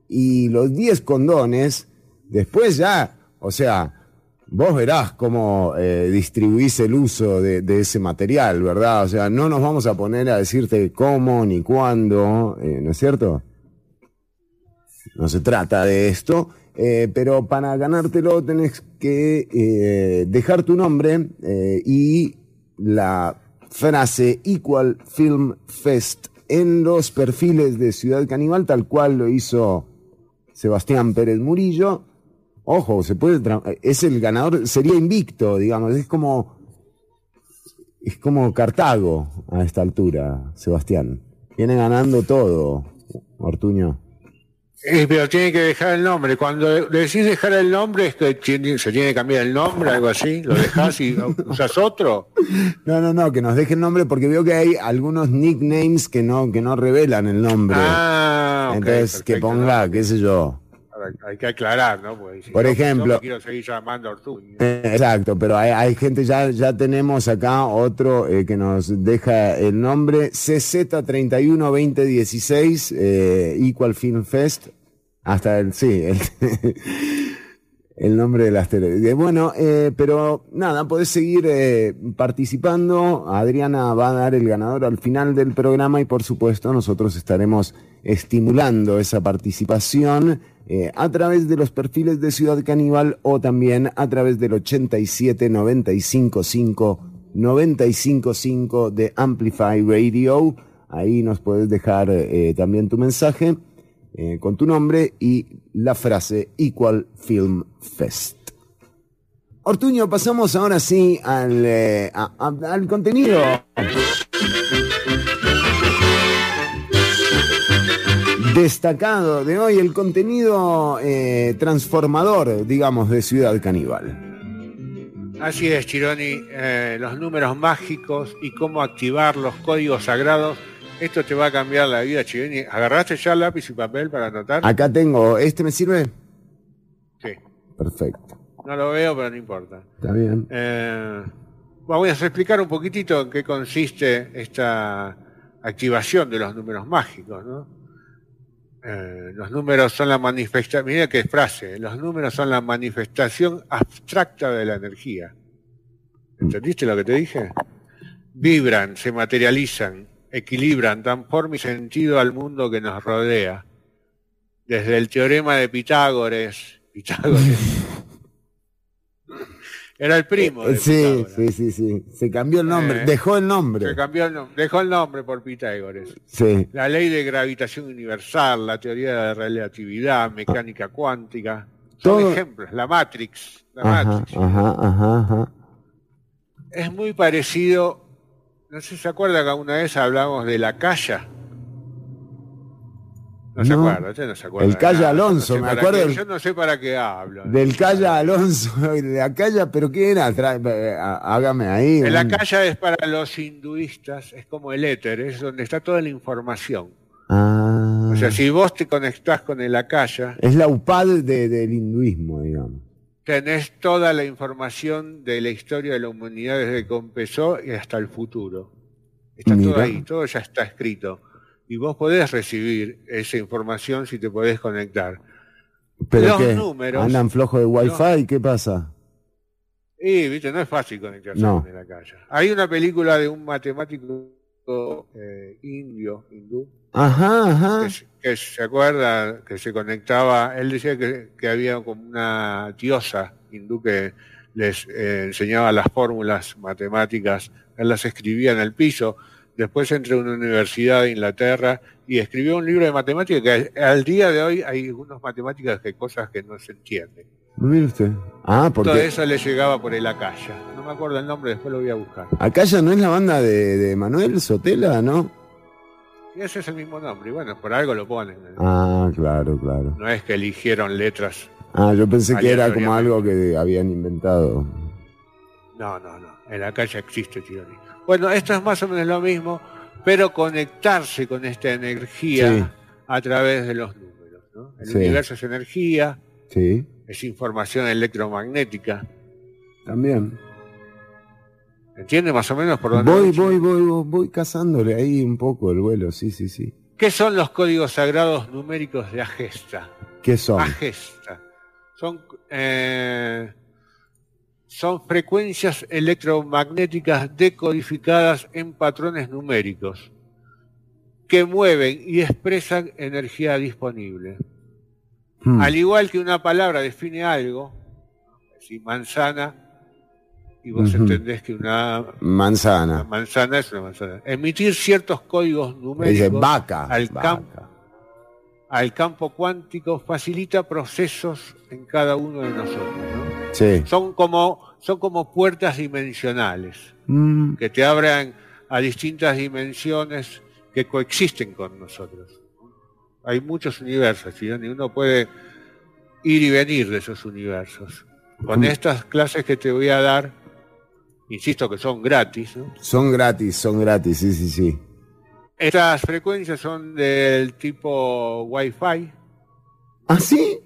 y los 10 condones, después ya, o sea, vos verás cómo eh, distribuís el uso de, ese material, ¿verdad? O sea, no nos vamos a poner a decirte cómo ni cuándo, eh, ¿no es cierto? No se trata de esto, eh, pero para ganártelo tenés que eh, dejar tu nombre y la frase Equal Film Fest en los perfiles de Ciudad Caníbal, tal cual lo hizo Sebastián Pérez Murillo. Ojo, se puede es el ganador, sería invicto, digamos, es como es como Cartago a esta altura, Sebastián. Viene ganando todo, Ortuño. Eh, pero tiene que dejar el nombre. Cuando decís dejar el nombre, es que tiene- se tiene que cambiar el nombre, algo así. Lo dejás y usas otro. No, no, no, que nos deje el nombre porque veo que hay algunos nicknames que no, que no revelan el nombre. Ah, ok, Entonces, que ponga, qué sé yo. Hay que aclarar, ¿no? Porque si Por no, ejemplo- me quiero seguir llamando Ortuño. Eh, Exacto, pero hay, hay gente, ya, ya tenemos acá otro eh, que nos deja el nombre, CZ312016, eh, Equal Film Fest, hasta el, sí, el, (laughs) el nombre de las tele. Bueno, eh, pero nada, podés seguir eh, participando, Adriana va a dar el ganador al final del programa y por supuesto nosotros estaremos estimulando esa participación eh, a través de los perfiles de Ciudad Caníbal o también a través del 87 955 955 de Amplify Radio. Ahí nos puedes dejar eh, también tu mensaje eh, con tu nombre y la frase Equal Film Fest. Ortuño, pasamos ahora sí al, eh, al contenido. Destacado de hoy, el contenido eh, transformador, digamos, de Ciudad Caníbal. Así es, Chironi, los números mágicos y cómo activar los códigos sagrados. Esto te va a cambiar la vida, Chironi. ¿Agarraste ya lápiz y papel para anotar? Acá tengo, ¿este me sirve? Sí. Perfecto, No lo veo, pero no importa. está bien. Eh, voy a explicar un poquitito en qué consiste esta activación de los números mágicos, ¿no? Eh, los números son la manifestación, mira qué frase, los números son la manifestación abstracta de la energía. ¿Entendiste lo que te dije? Vibran, se materializan, equilibran, dan forma y sentido al mundo que nos rodea. Desde el teorema de Pitágoras, (laughs) Pitágoras. Era el primo. de Sí, sí, sí, sí. Se cambió el nombre, Eh, dejó el nombre. Se cambió el nombre, dejó el nombre por Pitágoras. Sí. La ley de gravitación universal, la teoría de la relatividad, mecánica cuántica. Son Todo- ejemplos. La Matrix. La Ajá, Matrix. ajá, ajá, ajá. Es muy parecido. No sé si se acuerda que una vez hablamos de la calla. No, se acuerda, usted no se acuerda. El Calla nada. Alonso, sé me acuerdo qué- Yo no sé para qué hablo. Del Calla Alonso, (laughs) de la Calla, pero ¿qué era? Eh, há- Hágame ahí. La un- calla es para los hinduistas, es como el éter, es donde está toda la información. Ah, O sea, si vos te conectás con el Akasha, es la UPAD de- del hinduismo, digamos. Tenés toda la información de la historia de la humanidad desde que empezó y hasta el futuro. Está todo ahí, todo ya está escrito. Y vos podés recibir esa información si te podés conectar. ¿Pero Los qué? números- ¿Andan flojos de Wi-Fi? ¿Qué pasa? Y, viste, no es fácil conectarse No. con el Akasha. Hay una película de un matemático eh, indio, hindú, Ajá, ajá. que, que se acuerda que se conectaba, él decía que, que había como una diosa hindú que les eh, enseñaba las fórmulas matemáticas, él las escribía en el piso, después entró a una universidad de Inglaterra y escribió un libro de matemáticas que al día de hoy hay algunas matemáticas que cosas que no se entienden. Mire usted. Ah, Todo porque eso le llegaba por el Akasha. No me acuerdo el nombre, después lo voy a buscar. acá ya no es la banda de, de Manuel Sotela, ¿no? Ese es el mismo nombre, y bueno, por algo lo ponen. Ah, claro, claro. No es que eligieron letras Ah, yo pensé que era como algo que habían inventado. No, no, no. En la calle existe Tironi. Bueno, esto es más o menos lo mismo, pero conectarse con esta energía Sí. a través de los números. ¿no? El Sí. universo es energía, Sí, es información electromagnética. también. ¿Entiende más o menos por dónde Voy, voy? voy, voy, voy, cazándole ahí un poco el vuelo, sí, sí, sí. ¿Qué son los códigos sagrados numéricos de Agesta? ¿Qué son? Agesta. Son, eh, son frecuencias electromagnéticas decodificadas en patrones numéricos que mueven y expresan energía disponible. Hmm. Al igual que una palabra define algo, si manzana, y vos entendés que una, una Manzana. manzana es una manzana. Emitir ciertos códigos numéricos vaca. al vaca. campo al campo cuántico facilita procesos en cada uno de nosotros. ¿no? Sí. Son, como, son como puertas dimensionales Mm, que te abren a distintas dimensiones que coexisten con nosotros. Hay muchos universos y uno puede ir y venir de esos universos. Con Mm. estas clases que te voy a dar, insisto que son gratis, ¿no? son gratis, son gratis, sí, sí, sí. estas frecuencias son del tipo Wi-Fi, ¿Ah, sí?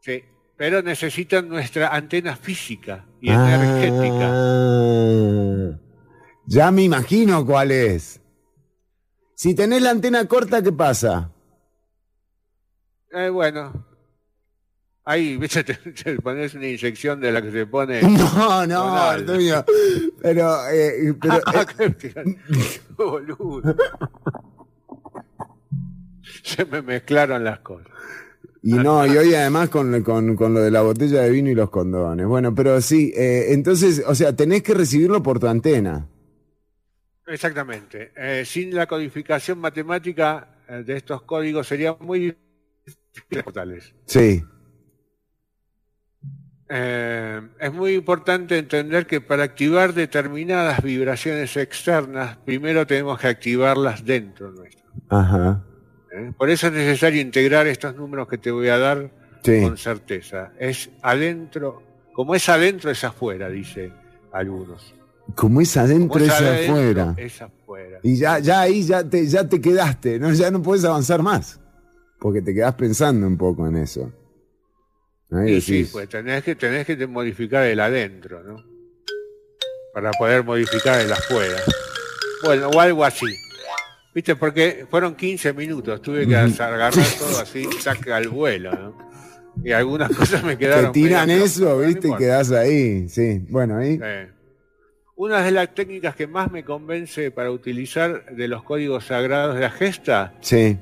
Sí, pero necesitan nuestra antena física y energética. Ah, ya me imagino cuál es. Si tenés la antena corta, ¿qué pasa? Eh, bueno, ahí (laughs) ¿viste? Te, te pones una inyección de la que se pone. (laughs) No, no. Antonio. Pero, eh, pero (laughs) eh, qué boludo. Se me mezclaron las cosas. y no, y hoy además con, con- con lo de la botella de vino y los condones. Bueno, pero sí, eh, entonces, o sea, tenés que recibirlo por tu antena. Exactamente. Eh, sin la codificación matemática eh, de estos códigos sería muy difícil. Sí. Eh, es muy importante entender que para activar determinadas vibraciones externas, primero tenemos que activarlas dentro nuestro. Ajá. ¿eh? Por eso es necesario integrar estos números que te voy a dar Sí. con certeza. Es adentro, como es adentro es afuera, dicen algunos. Como es adentro, Como es adentro, afuera. Es afuera. Y ya, ya ahí ya te, ya te quedaste, ¿no? Ya no puedes avanzar más. Porque te quedás pensando un poco en eso. Y sí, pues tenés que, tenés que modificar el adentro, ¿no? Para poder modificar el afuera. Bueno, o algo así. Viste, porque fueron 15 minutos, tuve que agarrar (laughs) todo así, saca al vuelo, ¿no? Y algunas (laughs) cosas me Te quedaron. tiran medio eso, no viste, y quedás ahí. Sí, bueno, ahí. Sí. Una de las técnicas que más me convence para utilizar de los códigos sagrados de la gesta Sí.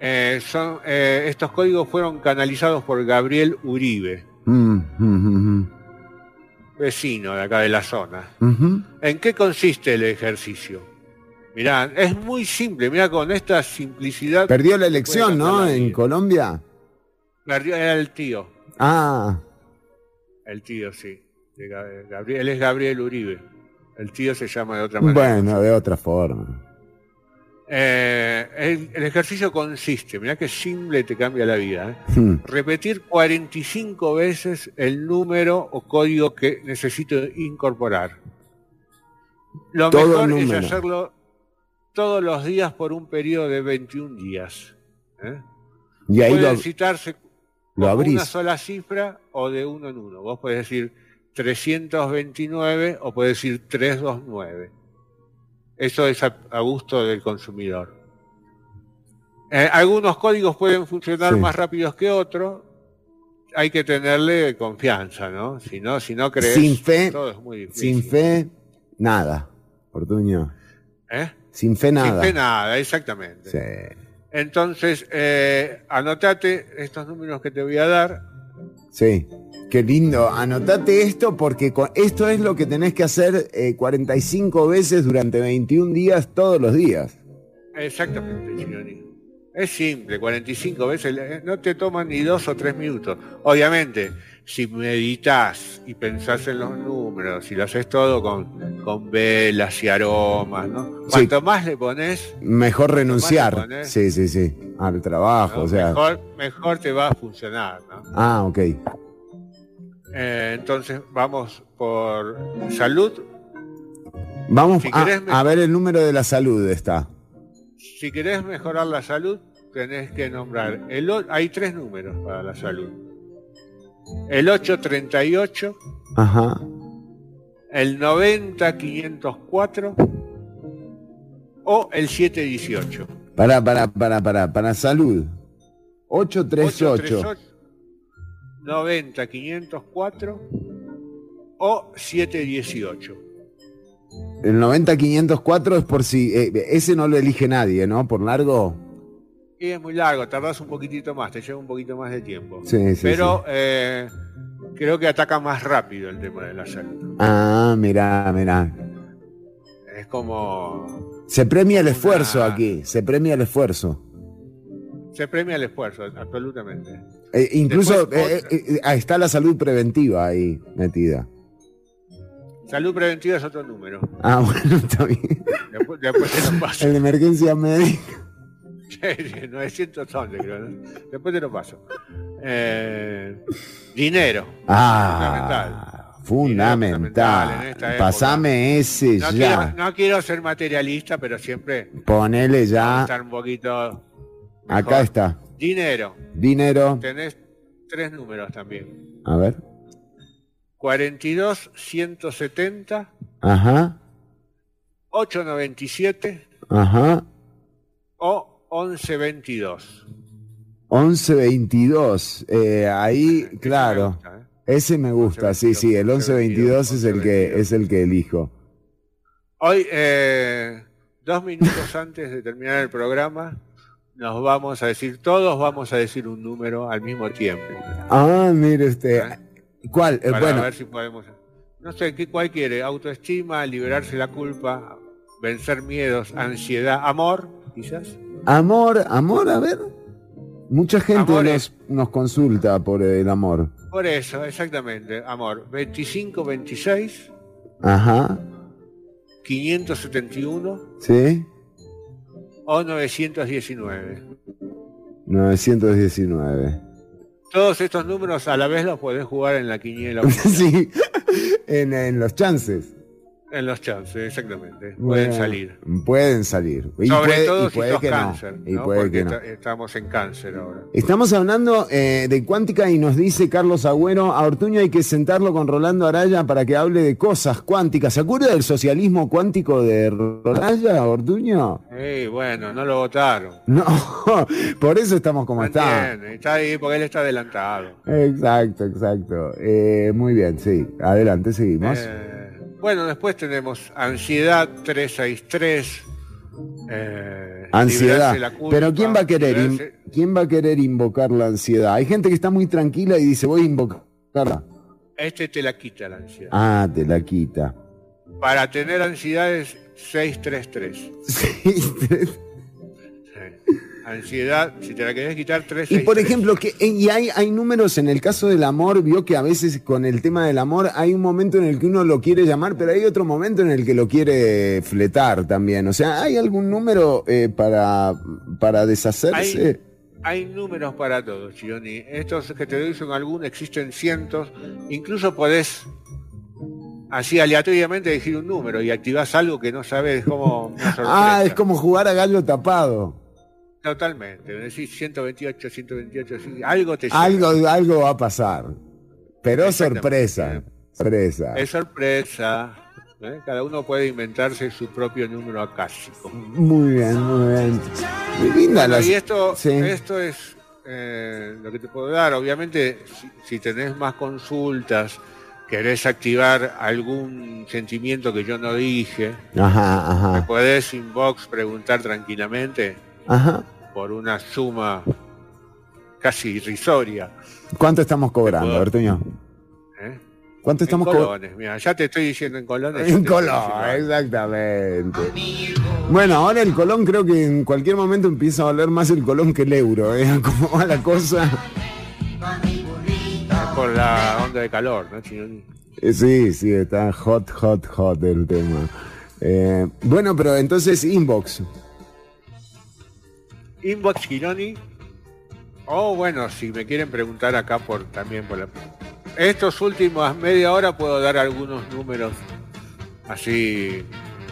Eh, son eh, estos códigos fueron canalizados por Gabriel Uribe, Mm, mm, mm, vecino de acá de la zona. ¿En qué consiste el ejercicio? Mirá, es muy simple, mirá con esta simplicidad. Perdió la elección, ¿no? la En. Colombia. Perdió, era el tío, Ah, el tío, sí. Gabriel, él es Gabriel Uribe. El tío se llama de otra manera. bueno, de otra forma. Eh, el, el ejercicio consiste, mirá qué simple te cambia la vida. ¿eh? Hmm. Repetir 45 veces el número o código que necesito incorporar. Lo Todo mejor es hacerlo todos los días por un periodo de 21 días. ¿eh? Y ahí Puede lo, citarse lo abrís. una sola cifra o de uno en uno. Vos podés decir 329 o podés decir 329. Eso es a, a gusto del consumidor. Eh, algunos códigos pueden funcionar Sí. más rápidos que otros. Hay que tenerle confianza, ¿no? Si no, si no crees, Sin fe, todo es muy difícil. Sin fe, nada. Ortuño. ¿Eh? Sin fe, nada. Sin fe nada, exactamente. Sí. Entonces, eh, anotate estos números que te voy a dar. Sí. Qué lindo. Anotate esto porque esto es lo que tenés que hacer eh, 45 veces durante 21 días todos los días. Exactamente, Chironi. Es simple, 45 veces, eh, no te toman ni dos o tres minutos. Obviamente, si meditas y pensás en los números, y lo haces todo con, con velas y aromas, ¿no? Sí. Cuanto más le pones, Mejor renunciar. Sí, sí, sí. Al trabajo, ¿no? o sea. mejor, mejor te va a funcionar, ¿no? Ah, ok. Eh, entonces, vamos por salud. Vamos Si a, querés me- a ver el número de la salud está. Si querés mejorar la salud, tenés que nombrar. El, hay tres números para la salud. El 838, Ajá. el 90504 o el 718. Para, para, para, para, para salud. 838. 90504 o 718. El 90504 es por si. eh, ese no lo elige nadie, ¿no? Por largo. Y es muy largo, tardás un poquitito más, te lleva un poquito más de tiempo. Sí, sí. Pero sí. eh, creo que ataca más rápido el tema de la salud. Ah, mirá, mirá. Es como Se premia el esfuerzo Una- aquí. Se premia el esfuerzo. Se premia el esfuerzo, absolutamente. Eh, incluso Después, eh, está la salud preventiva ahí metida. Salud preventiva es otro número. Ah, (laughs) bueno, está bien. Después, después te lo paso. El de emergencia médica. (laughs) 911 creo. ¿no? Después te lo paso. Eh, dinero. Ah, fundamental. fundamental en. Pasame ese No ya. quiero, no quiero ser materialista, pero siempre Ponele ya. estar un poquito. Acá está. Dinero. Dinero. Tenés tres números también. A ver. 42 170 Ajá. 897 Ajá. o 1122. 1122. Eh, ahí, me claro. gusta, ¿eh? Ese me gusta, sí, sí. El 1122 es el que es el que elijo. Hoy, eh, dos minutos antes de terminar el programa, nos vamos a decir, todos vamos a decir un número al mismo tiempo. Ah, mire usted. ¿Cuál? Eh, Para bueno, ver si podemos. No sé, ¿qué, ¿cuál quiere? Autoestima, liberarse la culpa, vencer miedos, ansiedad, amor, quizás. amor, amor, a ver. Mucha gente Amor nos, es- nos consulta por el amor. Por eso, exactamente, amor. 25, 26, Ajá. 571 ¿Sí? o 919. 919. Todos estos números a la vez los podés jugar en la quiniela. (laughs) sí. En, en los chances. En los chats, exactamente. Pueden salir. Pueden salir. Y Sobre puede, todo y si sos que cáncer, no. Y ¿no? puede Porque que no. esta- estamos en cáncer ahora. Estamos hablando eh, de cuántica y nos dice Carlos Agüero, a Ortuño hay que sentarlo con Rolando Araya para que hable de cosas cuánticas. ¿Se acuerda del socialismo cuántico de Araya, Ortuño? Sí, bueno, no lo votaron. No, (laughs) por eso estamos como estamos. Está ahí porque él está adelantado. Exacto, exacto. Eh, muy bien, sí. Adelante, seguimos. Eh, bueno, después tenemos Ansiedad 363. Eh, ansiedad. Pero ¿quién va, a querer, ¿quién va a querer invocar la ansiedad? Hay gente que está muy tranquila y dice, voy a invocarla. Este te la quita la ansiedad. Ah, te la quita. Para tener ansiedad es 633. 633. Ansiedad, si te la querés quitar, 363. Y por ejemplo, que eh, y hay, hay números en el caso del amor, vio que a veces con el tema del amor hay un momento en el que uno lo quiere llamar, pero hay otro momento en el que lo quiere fletar también. O sea, ¿hay algún número eh, para, para deshacerse? Hay números para todos, Chironi. Estos que te doy son algunos, existen cientos. Incluso podés, así aleatoriamente, decir un número y activás algo que no sabes cómo. Ah, es como jugar a gallo tapado. Totalmente. Decís 128, 128, sí, algo te llega. Algo, algo va a pasar. Pero sorpresa. Sorpresa. Es sorpresa. ¿eh? Cada uno puede inventarse su propio número acásico. Muy bien, muy bien. Bueno, las- y esto, Sí. esto es eh, lo que te puedo dar. Obviamente, si, si tenés más consultas, querés activar algún sentimiento que yo no dije, Ajá, ajá. podés inbox preguntar tranquilamente Ajá. por una suma casi irrisoria. ¿Cuánto estamos cobrando, Ortuño? ¿eh? ¿Cuánto estamos cobrando? colones, mira, ya te estoy diciendo en colones. En Colón, exactamente. Bueno, ahora el Colón creo que en cualquier momento empieza a valer más el Colón que el euro, ¿eh? (laughs) ¿Cómo va la cosa? Es por la onda de calor, ¿no? Eh, Sí, sí, está hot, hot, hot el tema. Eh, bueno, pero entonces inbox. Inbox Gironi. O bueno, si me quieren preguntar acá por también por la. Estos últimos media hora puedo dar algunos números así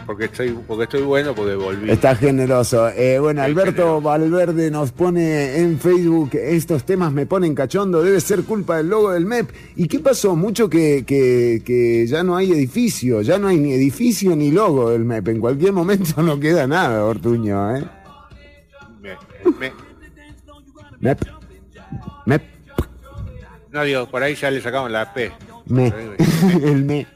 porque estoy porque estoy bueno porque volví. Está generoso. Eh, bueno, Alberto generoso. Valverde nos pone en Facebook, estos temas me ponen cachondo, debe ser culpa del logo del MEP. ¿Y qué pasó? Mucho que, que, que ya no hay edificio, ya no hay ni edificio ni logo del MEP. En cualquier momento (laughs) no queda nada, Ortuño, ¿eh? Me- me- MEP. MEP. no digo, por ahí ya le sacamos la P. Me. (laughs) El me.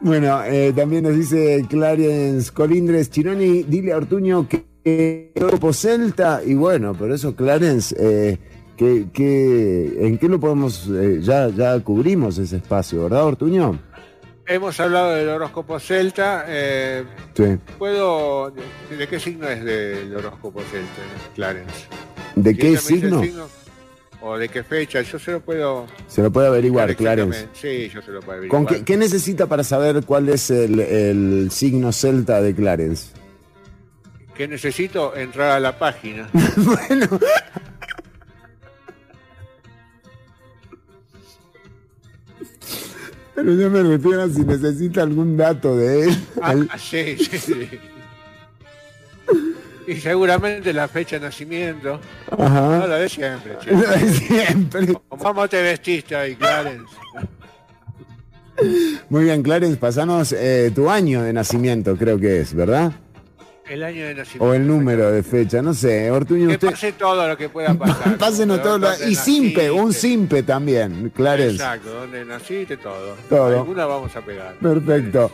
Bueno, eh, también nos dice Clarence Colindres Chironi, dile a Ortuño que que Grupo Celta, y bueno, pero eso Clarence, eh, que, que- ¿en qué lo podemos? eh, ya, ya cubrimos ese espacio, ¿verdad, Ortuño? Hemos hablado del horóscopo celta. eh, Sí. ¿Puedo. De, de qué signo es del horóscopo celta, Clarence? ¿De Si qué signo? signo, ¿O de qué fecha? Yo se lo puedo. Se lo puede averiguar, Clarence. Sí, yo se lo puedo averiguar. ¿Con qué, qué necesita para saber cuál es el, el signo celta de Clarence? ¿Qué necesito? Entrar a la página. (laughs) bueno. Pero yo me refiero a si necesita algún dato de él. Ah, sí, sí, sí. Y seguramente la fecha de nacimiento. No, Ajá. la de siempre, che. Lo de siempre. ¿Cómo te vestiste ahí, Clarence? Muy bien, Clarence, pasanos eh, tu año de nacimiento, creo que es, ¿verdad? El año de nacimiento. O el número de fecha, no sé. Ortuño, Que usted. pase todo lo que pueda pasar. (laughs) Pásenos todo. lo- ¿Dónde Y simpe, un simpe también, Clarence. Exacto, donde naciste, todo. Todo. Alguna vamos a pegar. Perfecto.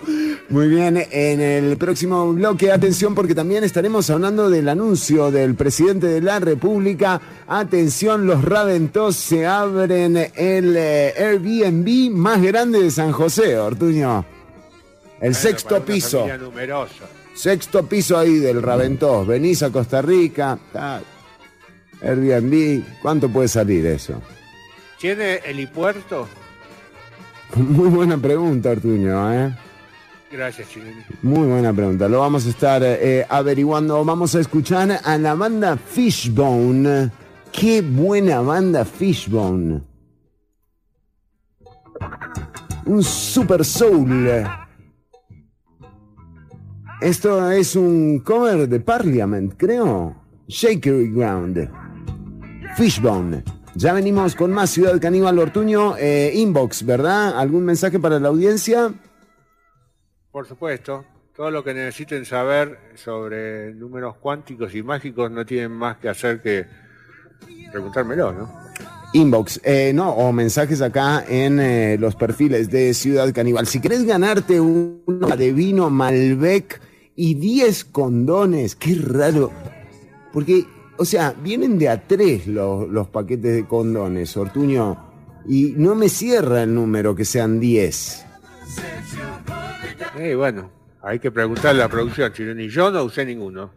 Muy bien, en el próximo bloque, atención, porque también estaremos hablando del anuncio del presidente de la República. Atención, los Raventos se abren el eh, Airbnb más grande de San José, Ortuño. El Bueno, sexto para una piso. numerosa. Sexto piso ahí del Raventós. Venís a Costa Rica. ta, Airbnb. ¿Cuánto puede salir eso? ¿Tiene helipuerto? (laughs) Muy buena pregunta, Ortuño, ¿eh? Gracias, Chileni. Muy buena pregunta. Lo vamos a estar eh, averiguando. Vamos a escuchar a la banda Fishbone. Qué buena banda Fishbone. un super soul. Esto es un cover de Parliament, creo. Shakery Ground. Fishbone. Ya venimos con más Ciudad Caníbal Ortuño. Eh, inbox, ¿verdad? ¿Algún mensaje para la audiencia? Por supuesto, todo lo que necesiten saber sobre números cuánticos y mágicos no tienen más que hacer que preguntármelo, ¿no? Inbox, eh, no, o mensajes acá en eh, los perfiles de Ciudad Caníbal. Si querés ganarte una de vino Malbec y 10 condones, qué raro. Porque, o sea, vienen de a tres los, los paquetes de condones, Ortuño, y no me cierra el número que sean 10. Eh, bueno, hay que preguntarle a la producción, Chironi. Yo no usé ninguno.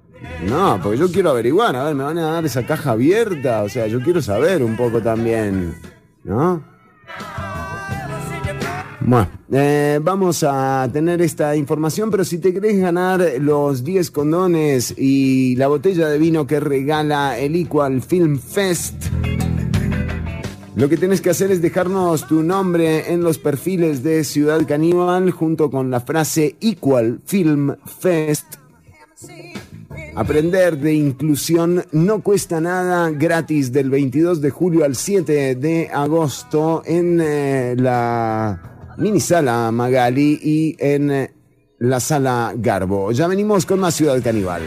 No, porque yo quiero averiguar, a ver, me van a dar esa caja abierta, o sea, yo quiero saber un poco también, ¿no? Bueno, eh, vamos a tener esta información, pero si te querés ganar los 10 condones y la botella de vino que regala el Equal Film Fest, lo que tienes que hacer es dejarnos tu nombre en los perfiles de Ciudad Caníbal junto con la frase Equal Film Fest. Aprender de inclusión no cuesta nada, gratis del 22 de julio al 7 de agosto en eh, la mini sala Magali y en eh, la sala Garbo. Ya venimos con más Ciudad Caníbal.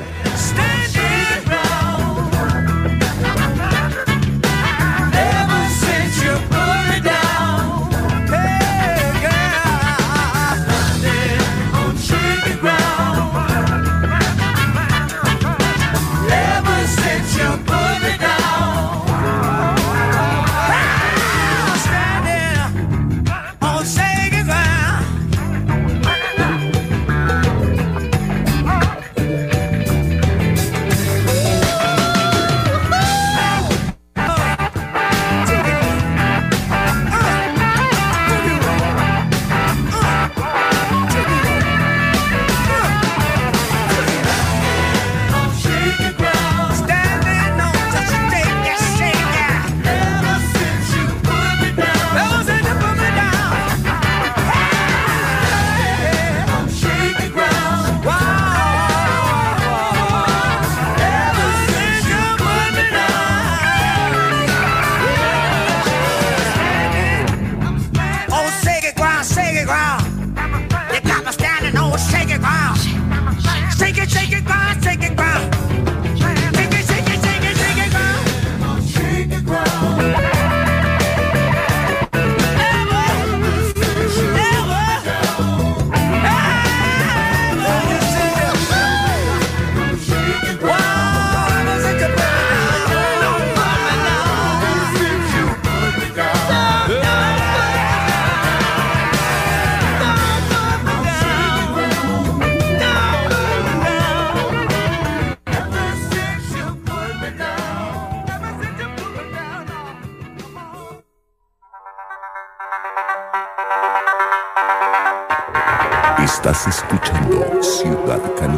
Ciudad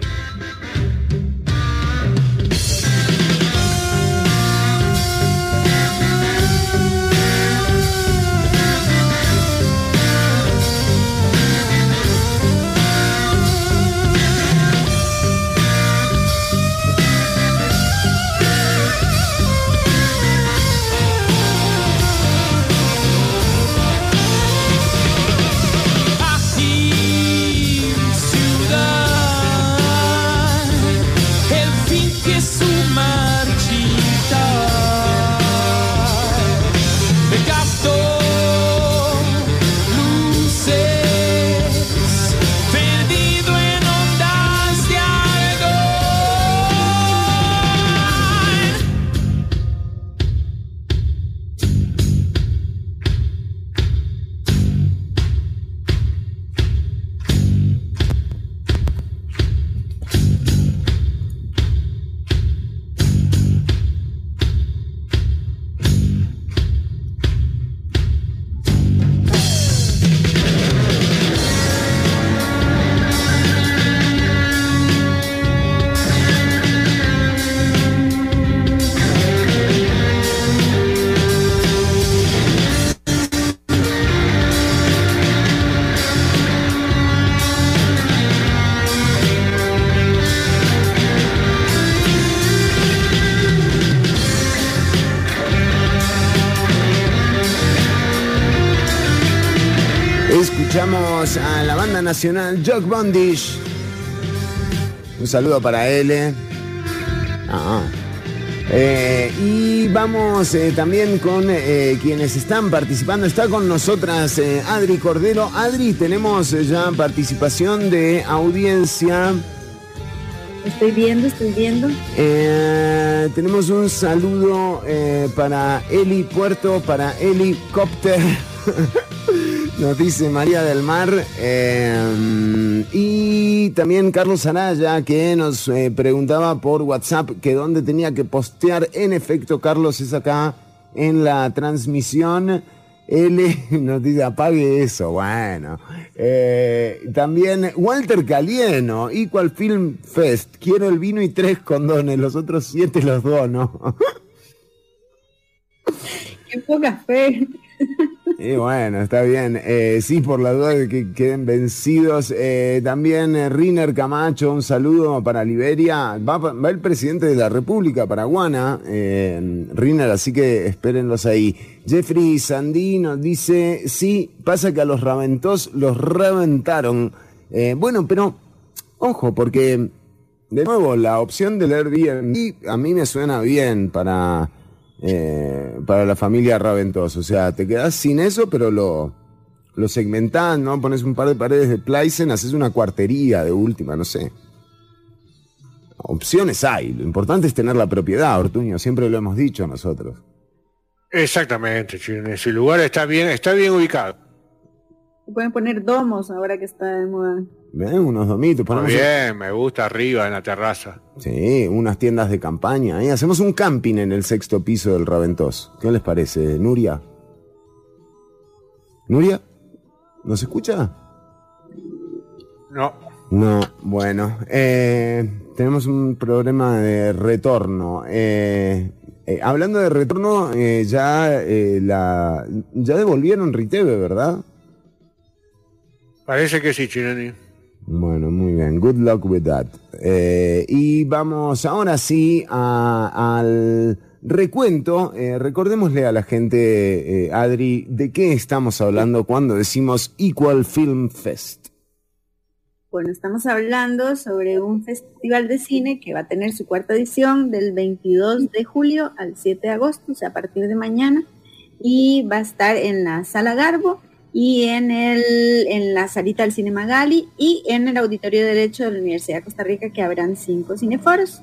Nacional Jock Bondish. Un saludo para L. Ah. Eh, y vamos eh, también con eh, quienes están participando. Está con nosotras eh, Adri Cordero. Adri, tenemos eh, ya participación de audiencia. Estoy viendo, estoy viendo. Eh, tenemos un saludo eh, para Eli Puerto, para Helicópter. (laughs) Nos dice María del Mar. eh, y también Carlos Araya, que nos eh, preguntaba por WhatsApp que dónde tenía que postear. En efecto, Carlos es acá en la transmisión. L (laughs) nos dice apague eso. Bueno. Eh, también Walter Calieno, Equal Film Fest. Quiero el vino y tres condones, los otros siete los dono. (laughs) Qué poca fe. Y bueno, está bien. Eh, sí, por la duda de que queden vencidos. Eh, también eh, Riner Camacho, un saludo para Liberia. Va, va el presidente de la República, Paraguana, Riner, así que espérenlos ahí. Jeffrey Sandino dice, sí, pasa que a los Raventos los reventaron. Bueno, pero ojo, porque de nuevo, la opción del Airbnb a mí me suena bien para, eh, para la familia Raventos. O sea, te quedás sin eso, pero lo, lo segmentás, ¿no? Pones un par de paredes de Pleisen, haces una cuartería de última, no sé. Opciones hay. Lo importante es tener la propiedad, Ortuño. Siempre lo hemos dicho nosotros. Exactamente, Chirone. Su lugar está bien, está bien ubicado. Se pueden poner domos ahora que está de moda. ¿Ven? Unos domitos. Muy bien, me gusta arriba en la terraza. Sí, unas tiendas de campaña. Ahí hacemos un camping en el sexto piso del Raventós. ¿Qué les parece, Nuria? ¿Nuria? ¿Nos escucha? No, No, bueno. eh, tenemos un problema de retorno. Eh, eh, hablando de retorno, eh, ya, eh, la, ya devolvieron Riteve, ¿verdad? parece que sí, Chironi. Good luck with that. Eh, y vamos ahora sí a- al recuento. Eh, recordémosle a la gente, eh, Adri, de qué estamos hablando cuando decimos Equal Film Fest. Bueno, estamos hablando sobre un festival de cine que va a tener su cuarta edición del 22 de julio al 7 de agosto, o sea, a partir de mañana, y va a estar en la Sala Garbo y en, el, en la salita del Cine Magali y en el Auditorio de Derecho de la Universidad de Costa Rica, que habrán cinco cineforos,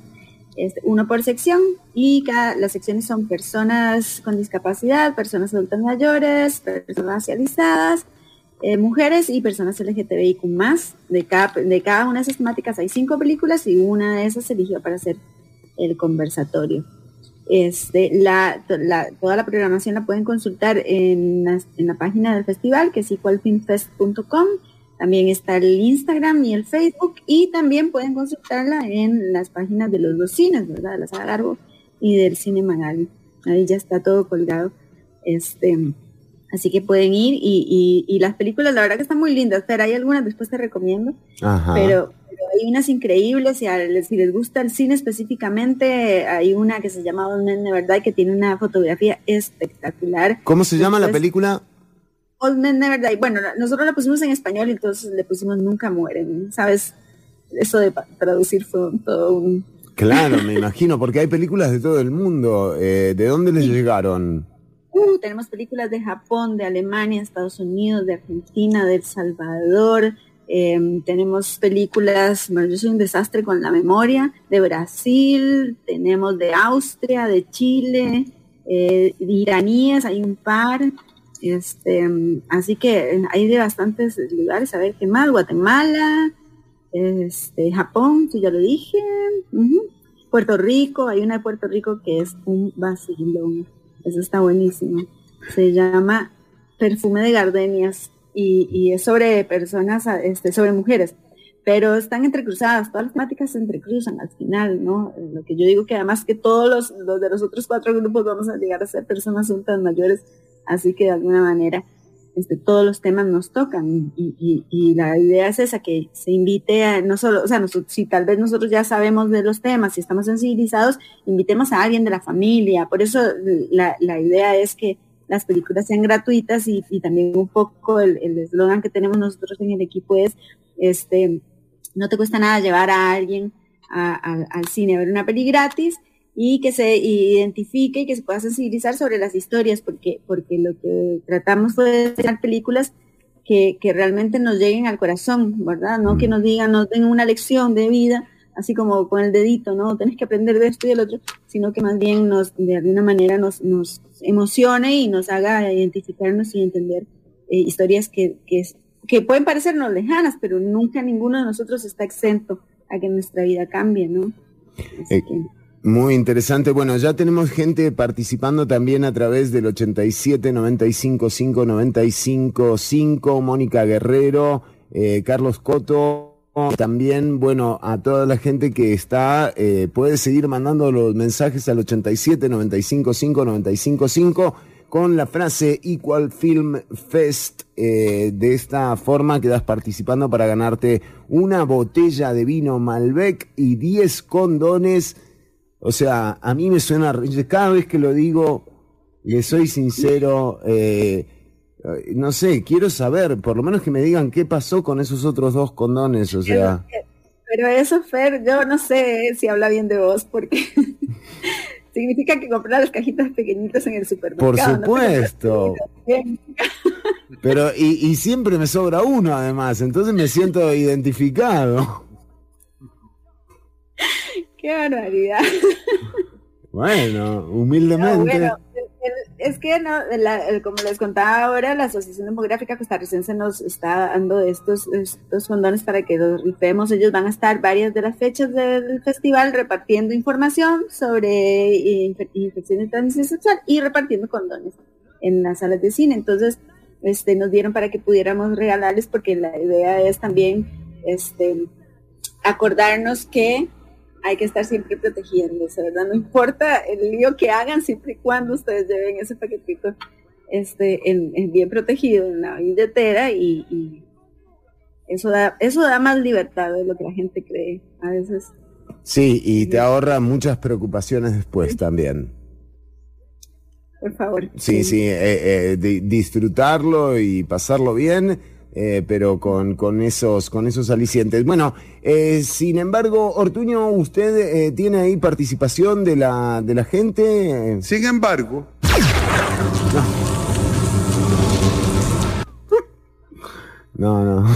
este, uno por sección, y cada, las secciones son personas con discapacidad, personas adultas mayores, personas racializadas, eh, mujeres y personas LGTBIQ más. De cada, de cada una de esas temáticas hay cinco películas y una de esas se eligió para hacer el conversatorio. Este, la, la- toda la programación la pueden consultar en, las- en la página del festival, que es equalfilmfest.com. También está el Instagram y el Facebook y también pueden consultarla en las páginas de los dos cines, ¿verdad? De la Sala Garbo y del Cine Magali. Ahí ya está todo colgado. Este, Así que pueden ir y, y- y las películas, la verdad que están muy lindas, pero hay algunas después te recomiendo, Ajá. pero hay unas increíbles y a si les gusta el cine específicamente, hay una que se llama Old Men Never Die que tiene una fotografía espectacular. ¿Cómo se llama la película? Old Men Never Die. Bueno, nosotros la pusimos en español y entonces le pusimos Nunca Mueren, ¿sabes? Eso de traducir fue todo un... Claro, me (laughs) imagino, porque hay películas de todo el mundo. Eh, ¿De dónde les llegaron? Uh, tenemos películas de Japón, de Alemania, Estados Unidos, de Argentina, de El Salvador. Em, tenemos películas, bueno, yo soy un desastre con la memoria, de Brasil, tenemos de Austria, de Chile, eh, de iraníes, hay un par. Este, así que eh, hay de bastantes lugares, a ver qué más, Guatemala, este, Japón, si ya lo dije. Puerto Rico, hay una de Puerto Rico que es un vacilón. Eso está buenísimo. Se llama Perfume de Gardenias y, y es sobre personas, a- este, sobre mujeres. Pero están entrecruzadas, todas las temáticas se entrecruzan al final, ¿no? Eh, Lo que yo digo que además que todos los, de los otros cuatro grupos vamos a llegar a ser personas adultas mayores, así que de alguna manera este, todos los temas nos tocan y, la idea es esa, que se invite a, no solo, o sea, nosotros, si tal vez nosotros ya sabemos de los temas, si estamos sensibilizados, invitemos a alguien de la familia. Por eso la, la idea es que las películas sean gratuitas y, y también un poco el el eslogan que tenemos nosotros en el equipo es, este, no te cuesta nada llevar a alguien a- a- al cine a ver una peli gratis y que se identifique y que se pueda sensibilizar sobre las historias, porque, porque lo que tratamos fue de hacer películas que, que realmente nos lleguen al corazón, ¿verdad? No que nos digan, nos den una lección de vida, así como con el dedito, ¿no? Tenés que aprender de esto y del otro, sino que más bien nos, de alguna manera nos, nos emocione y nos haga identificarnos y entender eh, historias que, que, es- que pueden parecernos lejanas, pero nunca ninguno de nosotros está exento a que nuestra vida cambie, ¿no? Así Eh, que- Muy interesante. Bueno, ya tenemos gente participando también a través del 87 95 5 95 5, Mónica Guerrero, eh, Carlos Coto. También, bueno, a toda la gente que está, eh, puede seguir mandando los mensajes al 87 95 5 95 5. con la frase Equal Film Fest. Eh, de esta forma quedas participando para ganarte una botella de vino Malbec y 10 condones. O sea, a mí me suena, cada vez que lo digo, le soy sincero, eh, no sé, quiero saber, por lo menos que me digan qué pasó con esos otros dos condones, o sea... Pero eso, Fer, yo no sé si habla bien de vos, porque (laughs) significa que comprar las cajitas pequeñitas en el supermercado. Por ¿no? supuesto. (laughs) Pero, y, y siempre me sobra uno además, entonces me siento identificado. (laughs) Qué barbaridad. Bueno, No, humildemente. bueno, es que no, la- el- como les contaba ahora, la Asociación Demográfica Costarricense nos está dando estos, estos condones para que los rifemos. Ellos van a estar varias de las fechas del festival repartiendo información sobre eh, infe- infecciones de transmisión sexual y repartiendo condones en las salas de cine. Entonces, este, nos dieron para que pudiéramos regalarles porque la idea es también este, acordarnos que hay que estar siempre protegiéndose, ¿verdad? No importa el lío que hagan, siempre y cuando ustedes lleven ese paquetito este, en, en bien protegido en la billetera y, y eso da, eso da más libertad de lo que la gente cree a veces. Sí, y te ahorra muchas preocupaciones después también. Por favor. Sí, sí, eh, eh, di- disfrutarlo y pasarlo bien, eh, pero con, con, esos, con esos alicientes. Bueno, eh, sin embargo, Ortuño, ¿usted eh, tiene ahí participación de la, de la gente? Sin embargo, No, (laughs) no. No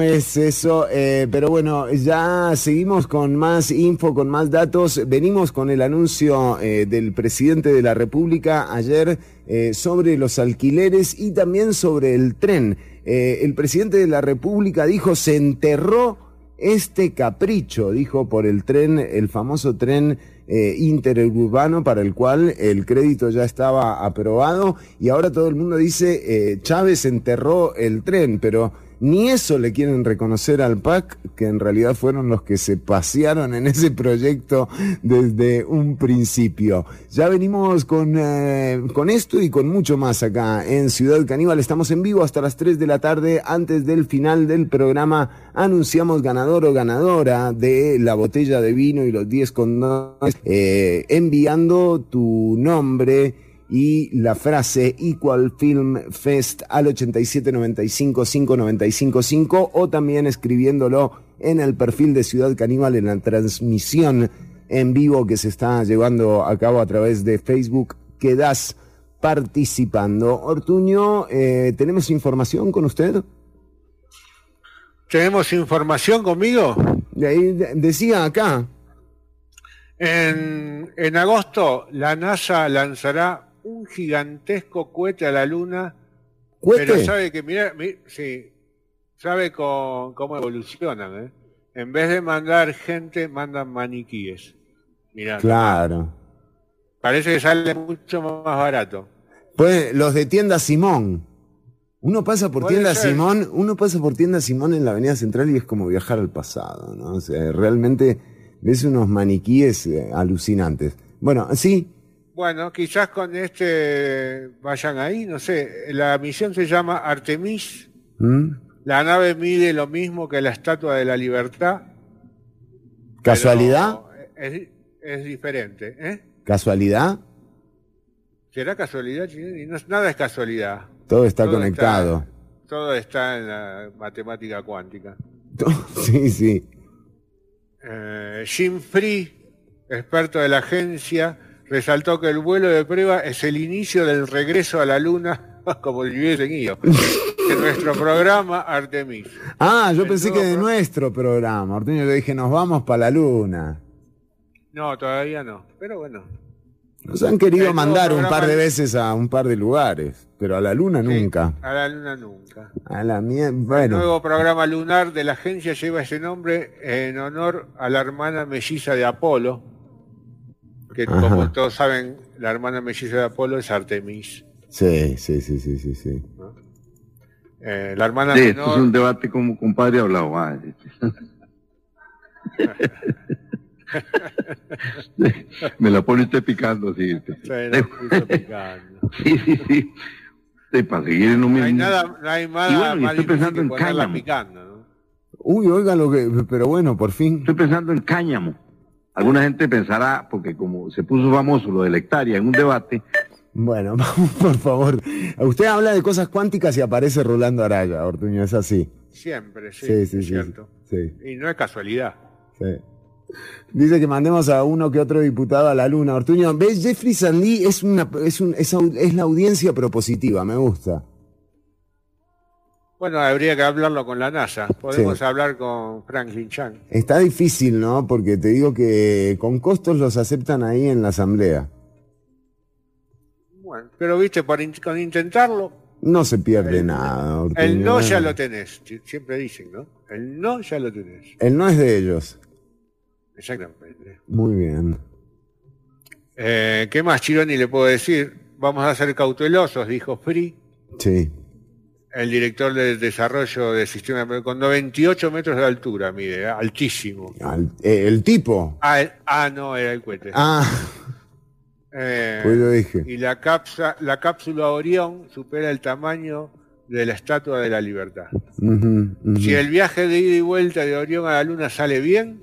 es eso, eh, pero bueno, ya seguimos con más info, con más datos. Venimos con el anuncio eh, del presidente de la República ayer eh, sobre los alquileres y también sobre el tren. Eh, el presidente de la República dijo, se enterró este capricho, dijo, por el tren, el famoso tren eh, interurbano para el cual el crédito ya estaba aprobado y ahora todo el mundo dice, Chávez enterró el tren, pero ni eso le quieren reconocer al PAC, que en realidad fueron los que se pasearon en ese proyecto desde un principio. Ya venimos con, eh, con esto y con mucho más acá en Ciudad Caníbal. Estamos en vivo hasta las 3 de la tarde. Antes del final del programa anunciamos ganador o ganadora de la botella de vino y los 10 condones, eh, enviando tu nombre y la frase Equal Film Fest al 87955955 o también escribiéndolo en el perfil de Ciudad Caníbal en la transmisión en vivo que se está llevando a cabo a través de Facebook. Quedas participando. Ortuño, eh, ¿tenemos información con usted? ¿Tenemos información conmigo? De- decía acá. En, en agosto, la NASA lanzará un gigantesco cohete a la Luna. Pero sabe que, mira, mi- sí, sabe con- cómo evolucionan, ¿eh? En vez de mandar gente, mandan maniquíes. Mira, Claro. parece que sale mucho más barato. Pues los de tienda Simón. Uno pasa por tienda ser. Simón, uno pasa por tienda Simón en la Avenida Central y es como viajar al pasado, ¿no? O sea, realmente ves unos maniquíes eh, alucinantes. Bueno, sí, Bueno, quizás con este vayan ahí, no sé. La misión se llama Artemis. ¿Mm? La nave mide lo mismo que la Estatua de la Libertad. ¿Casualidad? Es, es diferente, ¿eh? ¿Casualidad? ¿Será casualidad? No, nada es casualidad. Todo está conectado. todo está en la matemática cuántica. (laughs) sí, sí. Eh, Jim Free, experto de la agencia, resaltó que el vuelo de prueba es el inicio del regreso a la Luna, (laughs) como si hubiesen ido, de nuestro programa Artemis. Ah, yo El pensé que de pro- nuestro programa. Ortuño, yo dije, nos vamos para la luna. No, todavía no, pero bueno. Nos han querido El mandar un par de veces a un par de lugares, pero a la luna nunca. A la Luna nunca. A la mierda, El nuevo programa lunar de la agencia lleva ese nombre en honor a la hermana melliza de Apolo, que Ajá. como todos saben, la hermana melliza de Apolo es Artemis. Sí, sí, sí, sí, sí, sí. Eh, la hermana Sí, esto es menor, un debate como compadre hablado. ah, (laughs) Me la pone usted picando, sí. Picando. Sí, sí, sí. Sí, para seguir en un No hay mismo. nada, no hay Y bueno, y más estoy pensando en cáñamo. picando, ¿no? Uy, oiga lo que, pero bueno, por fin. Estoy pensando en cáñamo. Alguna gente pensará, porque como se puso famoso lo de la hectárea en un debate, Bueno, (laughs) vamos, por favor. Usted habla de cosas cuánticas y aparece Rolando Araya, Ortuño, es así. Siempre, sí, Sí, sí, es sí. cierto. sí, Y no es casualidad. sí. Dice que mandemos a uno que otro diputado a la luna. Ortuño, ¿ves? Jeffrey Sandley es, una, es, un, es, es la audiencia propositiva, me gusta. Bueno, habría que hablarlo con la NASA. Podemos Sí. hablar con Franklin Chang. Está difícil, ¿no? Porque te digo que con costos los aceptan ahí en la asamblea. Bueno, pero viste, por in- con intentarlo, No se pierde nada, el no ya lo tenés. Sie- Siempre dicen, ¿no? El no ya lo tenés. El no es de ellos. Exactamente. Muy bien. Eh, ¿Qué más, Chironi, le puedo decir? Vamos a ser cautelosos, dijo Free, Sí. El director de desarrollo del sistema, con 98 metros de altura, mide, ¿eh? altísimo. Al- eh, el tipo. Ah, el- ah, no, era el cohete. Ah, Eh, pues lo dije. y la, capsa- la cápsula Orión supera el tamaño de la Estatua de la Libertad. Si el viaje de ida y vuelta de Orión a la Luna sale bien,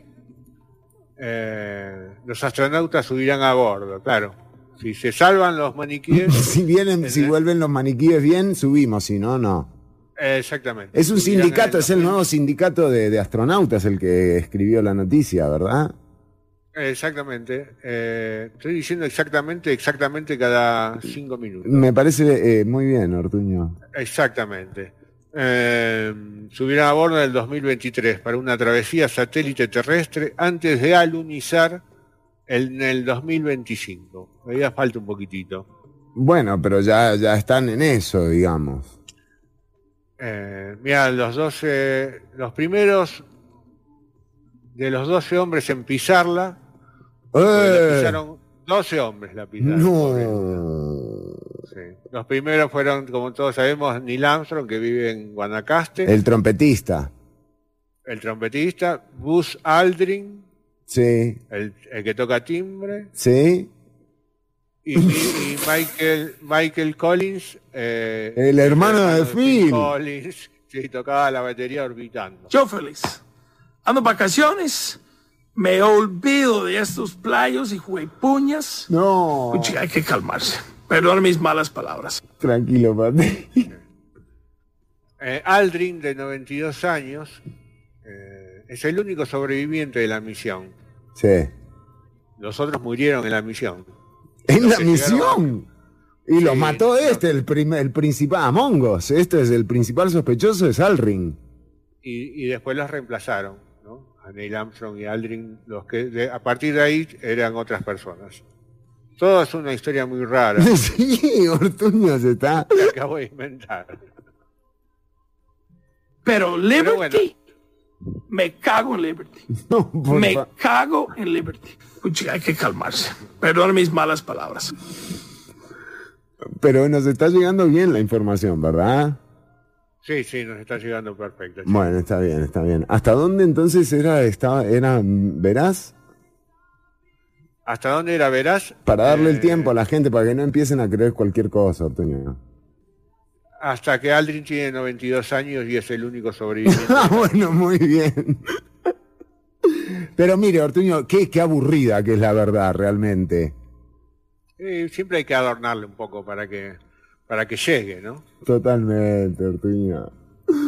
eh, los astronautas subirán a bordo, claro. Si se salvan los maniquíes, (laughs) Si vienen, si vuelven los maniquíes bien, subimos, si no, no. exactamente. Es un Subirán sindicato, es el nuevo sindicato de, de astronautas el que escribió la noticia, ¿verdad? Exactamente. Eh, estoy diciendo exactamente, exactamente cada cinco minutos. Me parece eh, muy bien, Ortuño. Exactamente. Eh, subirán a bordo en el 2023 para una travesía satélite terrestre antes de alunizar en el 2025. Todavía falta un poquitito. Bueno, pero ya, ya están en eso, digamos. Eh, mira, los 12, los primeros de los 12 hombres en pisarla, la ¡Eh! pisaron 12 hombres la pisaron. No. Sí. Los primeros fueron, como todos sabemos, Neil Armstrong, que vive en Guanacaste, El trompetista. el trompetista, Buzz Aldrin, Sí, el, el que toca timbre, sí. y, y- y Michael, Michael Collins, eh, El hermano de Phil. Collins, sí, tocaba la batería orbitando. Yo feliz. Ando vacaciones, me olvido de estos playos y juepuñas. No. Hay que calmarse. Perdón mis malas palabras. Tranquilo, papi. Eh, Aldrin, de 92 años, eh, es el único sobreviviente de la misión. Sí. Los otros murieron en la misión. En Los la misión. Y lo Sí, mató este, el, primer, el principal, Among Us. Este es el principal sospechoso, es Alring. y, y después los reemplazaron, ¿no? A Neil Armstrong y Aldrin, los que de- a partir de ahí eran otras personas. Todo es una historia muy rara (laughs) sí, Ortuño se está. que acabo de inventar. Pero Liberty, bueno. Me cago en Liberty. (laughs) No, Me fa- cago en Liberty. Hay que calmarse. Perdón mis malas palabras. Pero nos está llegando bien la información, ¿verdad? Sí, sí, nos está llegando perfecto. sí. Bueno, está bien, está bien. ¿Hasta dónde entonces era, estaba, era veraz? ¿Hasta dónde era Verás? Para darle el Eh, tiempo a la gente, para que no empiecen a creer cualquier cosa, Ortuño. Hasta que Aldrin tiene 92 años y es el único sobreviviente. (laughs) Ah, bueno, muy bien. Pero mire, Ortuño, qué, qué aburrida que es la verdad, realmente. Eh, siempre hay que adornarle un poco para que, para que llegue, ¿no? Totalmente, Ortuño.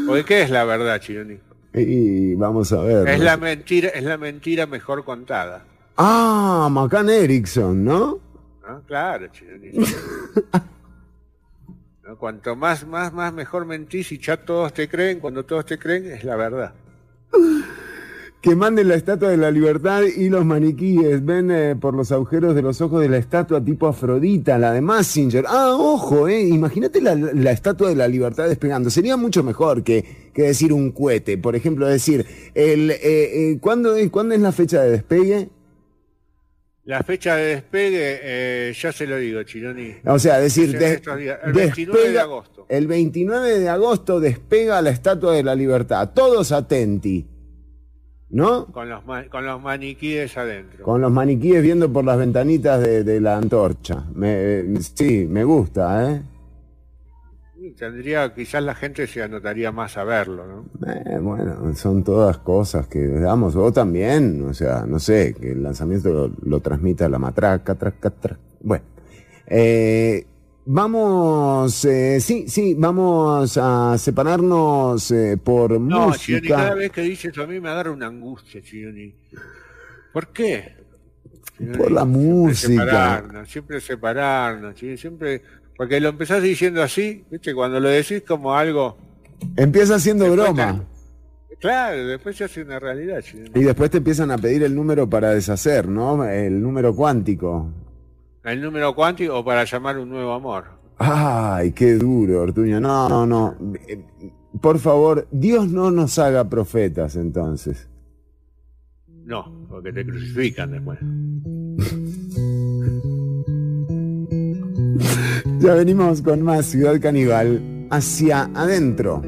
Porque ¿qué es la verdad, Chironi? Y vamos a ver. Es ¿no? la mentira, es la mentira mejor contada. Ah, Macan Erickson, ¿no? ¿no? Claro, Chironi. (laughs) Cuanto más, más, más mejor mentís y ya todos te creen, cuando todos te creen, es la verdad. (laughs) Que manden la estatua de la libertad y los maniquíes. Ven eh, por los agujeros de los ojos de la estatua tipo Afrodita, la de Massinger. Ah, ojo, eh. Imagínate la, la estatua de la libertad despegando. Sería mucho mejor que, que decir un cohete. Por ejemplo, decir, el, eh, eh, ¿cuándo, ¿cuándo es la fecha de despegue? La fecha de despegue, eh, ya se lo digo, Chironi. O sea, decir, el 29 de agosto. El 29 de agosto despega la estatua de la libertad. Todos atenti. ¿no? Con los, con los maniquíes adentro. Con los maniquíes viendo por las ventanitas de, de la antorcha. Me- eh, sí, me gusta, ¿eh? Tendría, quizás la gente se anotaría más a verlo, ¿no? Eh, bueno, son todas cosas que damos. O también, o sea, no sé, que el lanzamiento lo, lo transmita la matraca, traca, traca. Bueno, eh, vamos, eh, sí, sí, vamos a separarnos por No, Chironi, cada música. vez que dices eso a mí me agarra una angustia, Chironi. ¿Por qué? Por la siempre música. Separarnos, siempre separarnos, siempre... Porque lo empezás diciendo así, ¿viste? Cuando lo decís como algo... Empieza siendo broma. Claro, después se hace una realidad. Y después te empiezan a pedir el número para deshacer, ¿no? El número cuántico. El número cuántico o para llamar un nuevo amor. Ay, qué duro, Ortuño. No, no, no. Eh, Por favor, Dios no nos haga profetas entonces. No, porque te crucifican después. (laughs) Ya venimos con más Ciudad Caníbal hacia adentro.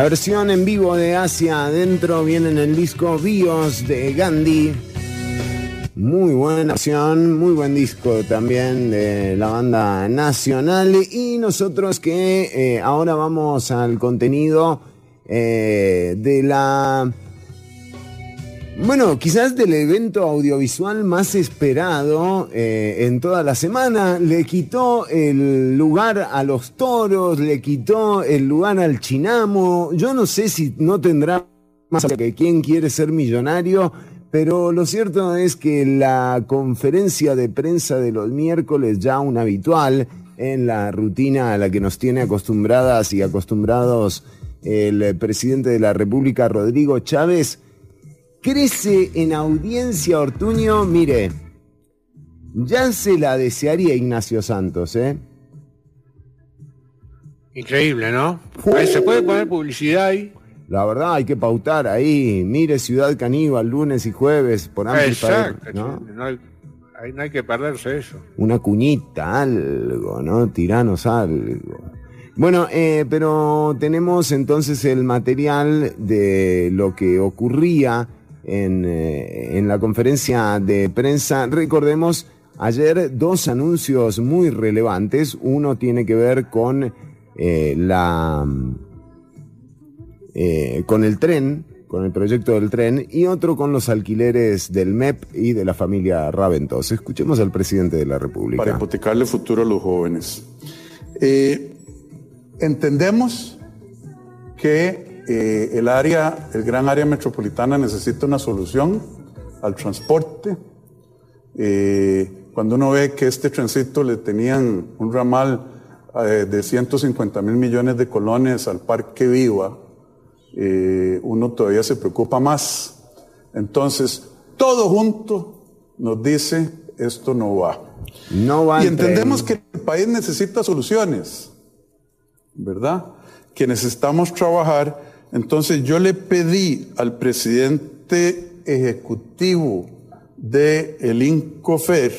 La versión en vivo de Hacia Adentro viene en el disco Bios de Gandhi. Muy buena versión, muy buen disco también de la banda nacional. Y nosotros que eh, ahora vamos al contenido eh, de la... Bueno, quizás del evento audiovisual más esperado eh, en toda la semana, le quitó el lugar a los toros, le quitó el lugar al chinamo. Yo no sé si no tendrá más que quién quiere ser millonario, pero lo cierto es que la conferencia de prensa de los miércoles, ya un habitual en la rutina a la que nos tiene acostumbradas y acostumbrados el presidente de la República, Rodrigo Chávez, crece en audiencia Ortuño, mire, ya se la desearía Ignacio Santos, ¿eh? Increíble, ¿no? Ahí se puede poner publicidad ahí. La verdad hay que pautar ahí, mire Ciudad Caníbal, lunes y jueves, por Exacto, ¿no? no hay, ahí no hay que perderse eso. Una cuñita, algo, ¿no? Tiranos algo. Bueno, eh, pero tenemos entonces el material de lo que ocurría en, eh, en la conferencia de prensa. Recordemos, ayer dos anuncios muy relevantes. Uno tiene que ver con eh, la eh, con el tren, con el proyecto del tren, y otro con los alquileres del MEP y de la familia Raventos. Escuchemos al presidente de la República. para hipotecarle futuro a los jóvenes. Entendemos que eh, el área, el gran área metropolitana necesita una solución al transporte. Eh, cuando uno ve que este trencito le tenían un ramal eh, de 150 mil millones de colones al Parque Viva, uno todavía se preocupa más. Entonces, todo junto nos dice, esto no va. No va Y entendemos que el país necesita soluciones, ¿verdad? Que necesitamos trabajar. Entonces yo le pedí al presidente ejecutivo de el INCOFER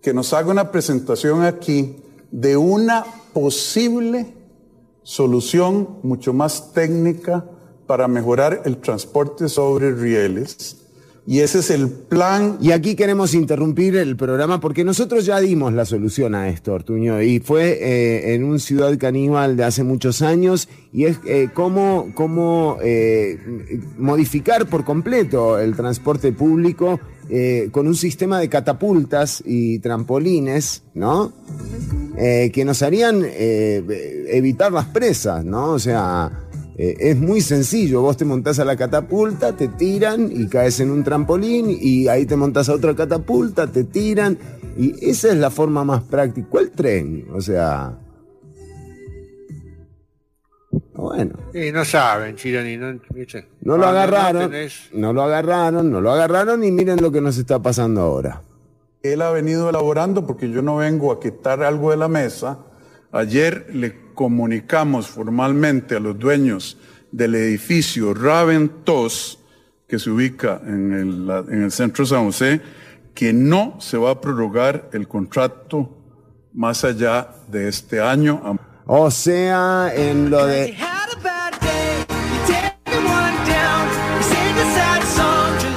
que nos haga una presentación aquí de una posible solución mucho más técnica para mejorar el transporte sobre rieles. Y ese es el plan Y aquí queremos interrumpir el programa porque nosotros ya dimos la solución a esto, Ortuño, y fue eh, en un ciudad caníbal de hace muchos años, y es eh, cómo, cómo eh, modificar por completo el transporte público eh, con un sistema de catapultas y trampolines, ¿no? Eh, que nos harían evitar las presas, ¿no? O sea, eh, es muy sencillo, vos te montás a la catapulta, te tiran y caes en un trampolín y ahí te montás a otra catapulta, te tiran y esa es la forma más práctica. ¿Cuál tren? O sea... Bueno, Y no saben, Chironi, no, ¿viste? no lo agarraron, tenés- no lo agarraron, no lo agarraron y miren lo que nos está pasando ahora. él ha venido elaborando, porque yo no vengo a quitar algo de la mesa. Ayer le comunicamos formalmente a los dueños del edificio Raventos, que se ubica en el, la- en el centro de San José, que no se va a prorrogar el contrato más allá de este año. O sea, en lo de...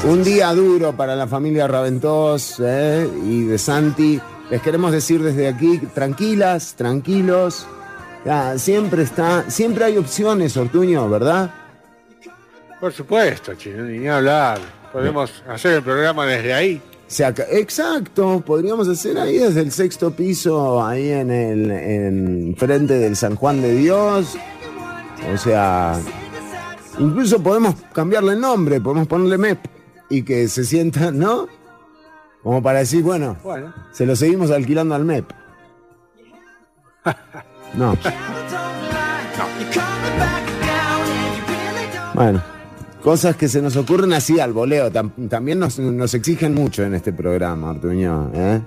Un día duro para la familia Raventós ¿eh? y de Santi. Les queremos decir desde aquí, tranquilas, tranquilos. Ya, siempre está, siempre hay opciones, Ortuño, ¿verdad? Por supuesto, Chironi, ni hablar. Podemos hacer el programa desde ahí. Exacto, podríamos hacer ahí desde el sexto piso, ahí en el en frente del San Juan de Dios. O sea, incluso podemos cambiarle el nombre, podemos ponerle MEP y que se sienta, ¿no? Como para decir, bueno, Bueno. se lo seguimos alquilando al MEP. (laughs) No. Bueno, cosas que se nos ocurren así al voleo. Tam- también nos, nos exigen mucho en este programa, Artuño. ¿eh?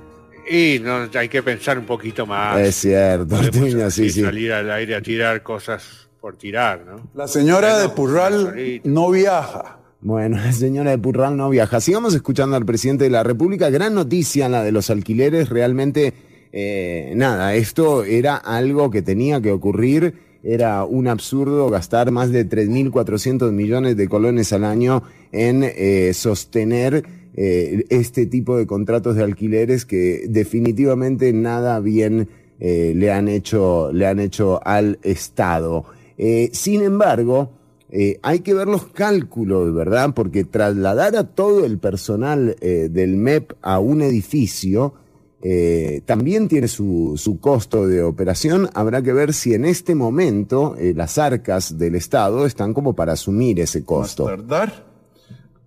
Y no, hay que pensar un poquito más. Es cierto, así sí, sí. salir al aire a tirar cosas por tirar, ¿no? La señora Bueno, de Purral no viaja. Bueno, la señora de Purral no viaja. Sigamos escuchando al presidente de la República. Gran noticia la de los alquileres. Realmente, eh, nada, esto era algo que tenía que ocurrir. era un absurdo gastar más de 3.400 millones de colones al año en eh, sostener eh, este tipo de contratos de alquileres que definitivamente nada bien eh, le, han hecho, le han hecho al Estado. Eh, sin embargo, eh, hay que ver los cálculos, ¿verdad? Porque trasladar a todo el personal eh, del MEP a un edificio eh, también tiene su, costo de operación. Habrá que ver si en este momento las arcas del Estado están como para asumir ese costo. tardar,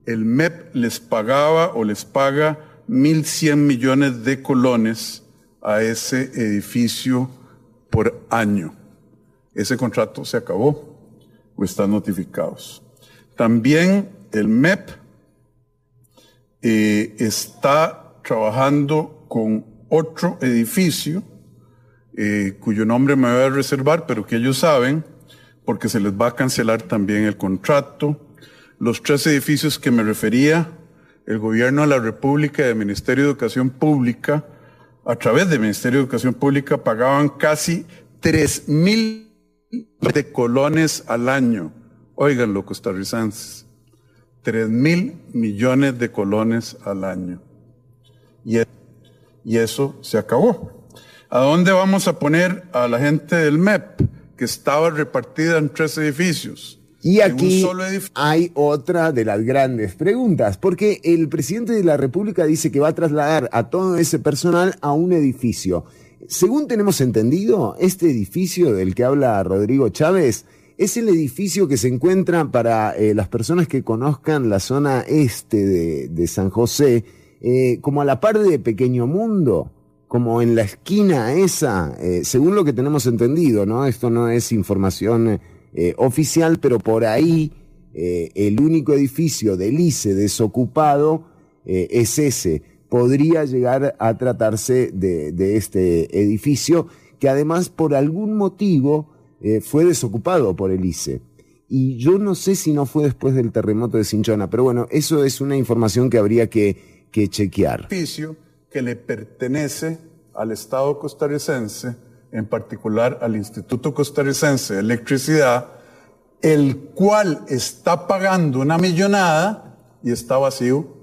el MEP les pagaba o les paga 1.100 millones de colones a ese edificio por año. Ese contrato se acabó están notificados. También el MEP eh, está trabajando con otro edificio eh, cuyo nombre me voy a reservar, pero que ellos saben, porque se les va a cancelar también el contrato. Los tres edificios que me refería, el gobierno de la República y el Ministerio de Educación Pública, a través del Ministerio de Educación Pública, pagaban casi 3 mil de colones al año. Óiganlo, costarricenses. 3 mil millones de colones al año. Y, e- y eso se acabó. ¿A dónde vamos a poner a la gente del MEP, que estaba repartida en tres edificios? Y aquí hay otra de las grandes preguntas, porque el presidente de la República dice que va a trasladar a todo ese personal a un edificio. Según tenemos entendido, este edificio del que habla Rodrigo Chávez es el edificio que se encuentra para eh, las personas que conozcan la zona este de, San José, eh, como a la par de Pequeño Mundo, como en la esquina esa, eh, según lo que tenemos entendido, ¿no? Esto no es información oficial, pero por ahí el único edificio del ICE desocupado es ese. Podría llegar a tratarse de, este edificio que además por algún motivo eh, fue desocupado por el ICE. Y yo no sé si no fue después del terremoto de Cinchona, pero bueno, eso es una información que habría que, que chequear. edificio que le pertenece al Estado costarricense, en particular al Instituto Costarricense de Electricidad, el cual está pagando una millonada y está vacío.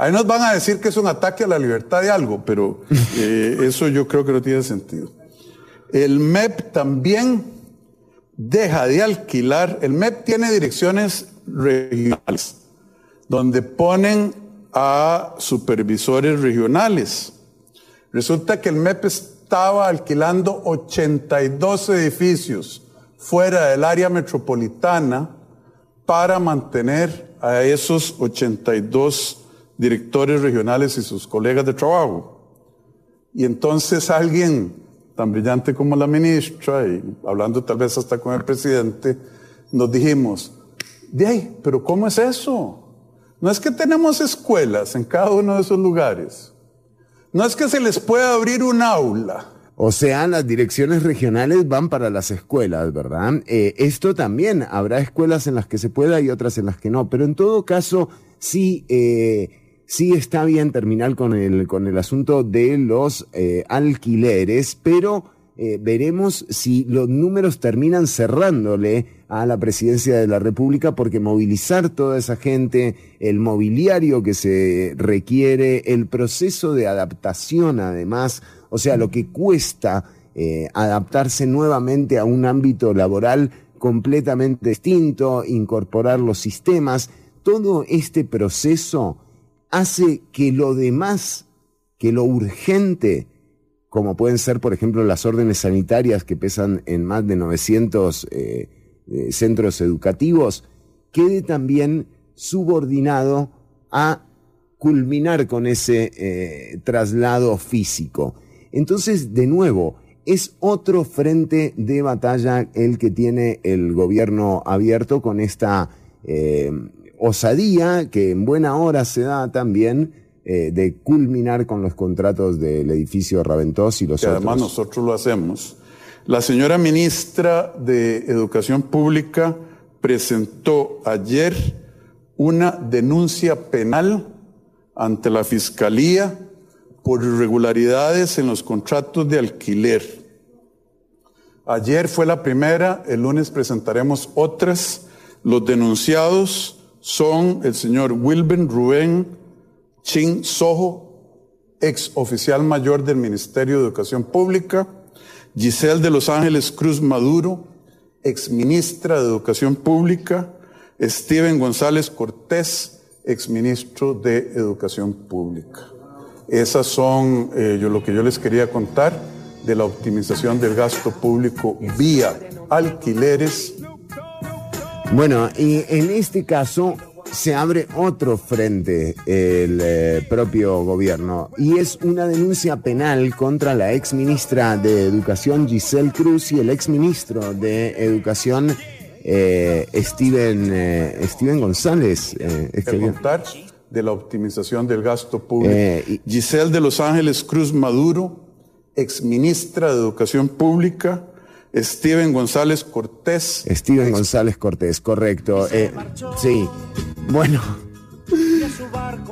Ahí nos van a decir que es un ataque a la libertad de algo, pero eh, (laughs) eso yo creo que no tiene sentido. El MEP también deja de alquilar, el MEP tiene direcciones regionales donde ponen a supervisores regionales. Resulta que el MEP estaba alquilando 82 edificios fuera del área metropolitana para mantener a esos 82 directores regionales y sus colegas de trabajo. Y entonces alguien tan brillante como la ministra, y hablando tal vez hasta con el presidente, nos dijimos, de ahí, pero ¿cómo es eso? No es que tenemos escuelas en cada uno de esos lugares. No es que se les pueda abrir un aula. O sea, las direcciones regionales van para las escuelas, ¿verdad? Eh, esto también, habrá escuelas en las que se pueda y otras en las que no, pero en todo caso, sí, eh, sí está bien terminar con el, con el asunto de los eh, alquileres, pero eh, veremos si los números terminan cerrándole a la presidencia de la República, porque movilizar toda esa gente, el mobiliario que se requiere, el proceso de adaptación además, o sea, lo que cuesta eh, adaptarse nuevamente a un ámbito laboral completamente distinto, incorporar los sistemas, todo este proceso hace que lo demás, que lo urgente, como pueden ser, por ejemplo, las órdenes sanitarias que pesan en más de 900 eh, eh, centros educativos, quede también subordinado a culminar con ese eh, traslado físico. Entonces, de nuevo, es otro frente de batalla el que tiene el gobierno abierto con esta eh, osadía que en buena hora se da también eh, de culminar con los contratos del edificio Raventós y los que otros. además nosotros lo hacemos. La señora ministra de Educación Pública presentó ayer una denuncia penal ante la Fiscalía por irregularidades en los contratos de alquiler. Ayer fue la primera, el lunes presentaremos otras. Los denunciados son el señor Wilben Rubén Chin Sojo, ex oficial mayor del Ministerio de Educación Pública, Giselle de Los Ángeles Cruz Maduro, ex ministra de Educación Pública, Steven González Cortés, ex ministro de Educación Pública. Esas son eh, lo que yo les quería contar de la optimización del gasto público vía alquileres. Bueno, y en este caso se abre otro frente el eh, propio gobierno y es una denuncia penal contra la ex ministra de Educación Giselle Cruz y el ex ministro de Educación eh, Steven, eh, Steven González. eh, es que- contar de la optimización del gasto público. Eh, Giselle de Los Ángeles Cruz Maduro, ex ministra de Educación Pública, Steven González Cortés, Steven González Cortés, correcto. Eh, sí, bueno.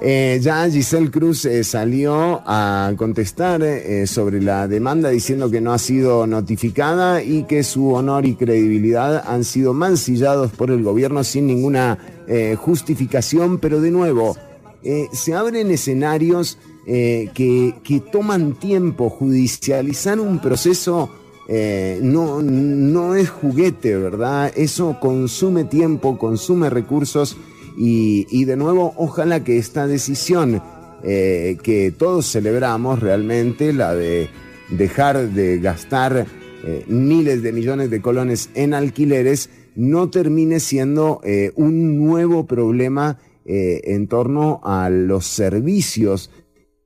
Eh, ya Giselle Cruz eh, salió a contestar eh, sobre la demanda diciendo que no ha sido notificada y que su honor y credibilidad han sido mancillados por el gobierno sin ninguna eh, justificación, pero de nuevo, eh, se abren escenarios eh, que, que toman tiempo. Judicializar un proceso eh, no, no es juguete, ¿verdad? Eso consume tiempo, consume recursos y, y de nuevo, ojalá que esta decisión eh, que todos celebramos realmente, la de dejar de gastar eh, miles de millones de colones en alquileres, no termine siendo un nuevo problema en torno a los servicios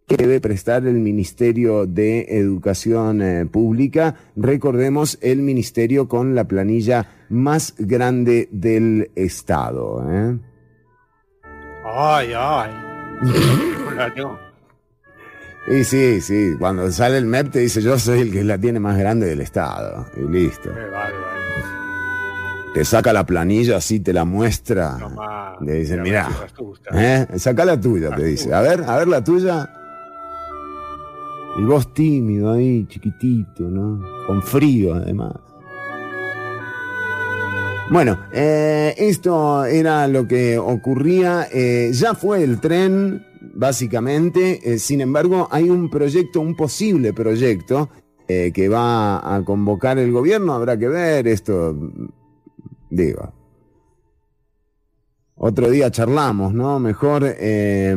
que debe prestar el Ministerio de Educación eh, Pública. Recordemos, el ministerio con la planilla más grande del Estado. ¿eh? Ay, ay. No. (laughs) Y sí, sí, cuando sale el MEP te dice yo soy el que la tiene más grande del Estado. Y listo. Qué bárbaro. Te saca la planilla así, te la muestra. Tomá, Le dice, mira. ¿eh? saca la tuya, te dice. A ver, a ver la tuya. Y vos tímido ahí, chiquitito, ¿no? Con frío además. Bueno, eh, esto era lo que ocurría. eh, ya fue el tren, básicamente. eh, sin embargo, hay un proyecto, un posible proyecto, que va a convocar el gobierno. Habrá que ver esto. Digo. Otro día charlamos, ¿no? Mejor, ¿qué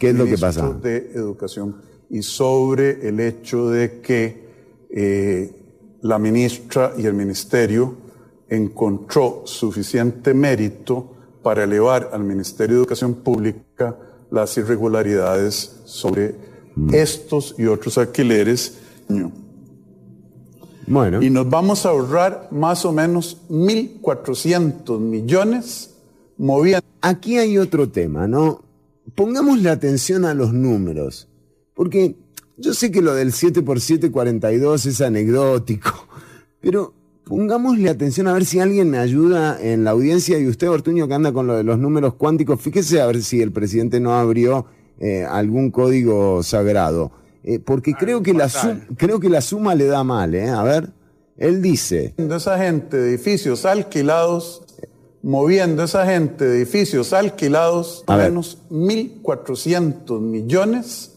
es lo que pasa? de Educación y sobre el hecho de que eh, la ministra y el ministerio encontró suficiente mérito para elevar al Ministerio de Educación Pública las irregularidades sobre estos y otros alquileres. Bueno. Y nos vamos a ahorrar más o menos 1.400 millones moviendo. Aquí hay otro tema, ¿no? Pongámosle atención a los números. Porque yo sé que lo del 7 por 7 42 es anecdótico, (laughs) pero pongámosle atención a ver si alguien me ayuda en la audiencia y usted, Ortuño, que anda con lo de los números cuánticos, fíjese a ver si el presidente no abrió eh, algún código sagrado. Eh, porque creo que, la creo que la suma le da mal, ¿eh? A ver, él dice... esa gente de edificios alquilados, moviendo esa gente de edificios alquilados, A menos 1.400 millones,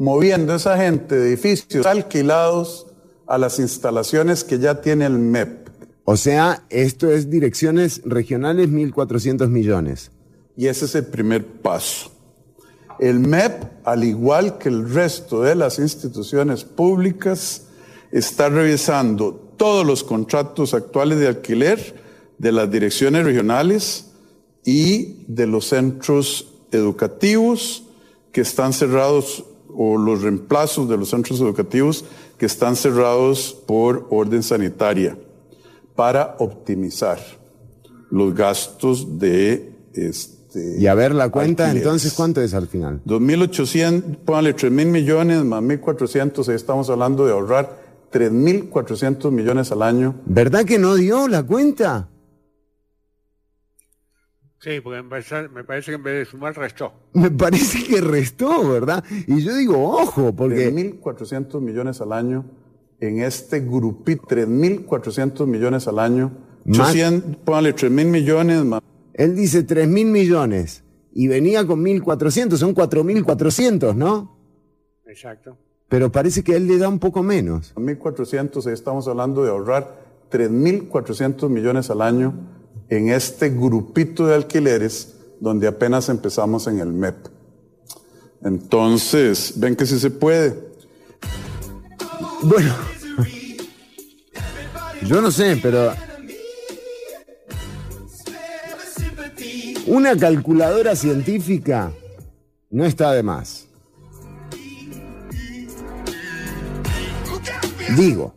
moviendo esa gente de edificios alquilados a las instalaciones que ya tiene el MEP. O sea, esto es direcciones regionales 1.400 millones. Y ese es el primer paso. El MEP, al igual que el resto de las instituciones públicas, está revisando todos los contratos actuales de alquiler de las direcciones regionales y de los centros educativos que están cerrados o los reemplazos de los centros educativos que están cerrados por orden sanitaria para optimizar los gastos de este Y a ver la cuenta, alquileres. entonces, ¿cuánto es al final? 2.800, póngale 3.000 millones más 1.400, ahí estamos hablando de ahorrar 3.400 millones al año. ¿Verdad que no dio la cuenta? Sí, porque empezar- me parece que en vez de sumar, restó. (laughs) Me parece que restó, ¿verdad? Y yo digo, ojo, porque 3.400 millones al año en este grupito, 3.400 millones al año. Más- 800, póngale 3.000 millones más. Él dice 3 mil millones y venía con 1.400, son 4.400, ¿no? Exacto. Pero parece que él le da un poco menos. 1.400, ahí estamos hablando de ahorrar 3.400 millones al año en este grupito de alquileres donde apenas empezamos en el MEP. Entonces, ven que sí se puede. Bueno, yo no sé, pero una calculadora científica no está de más. Digo,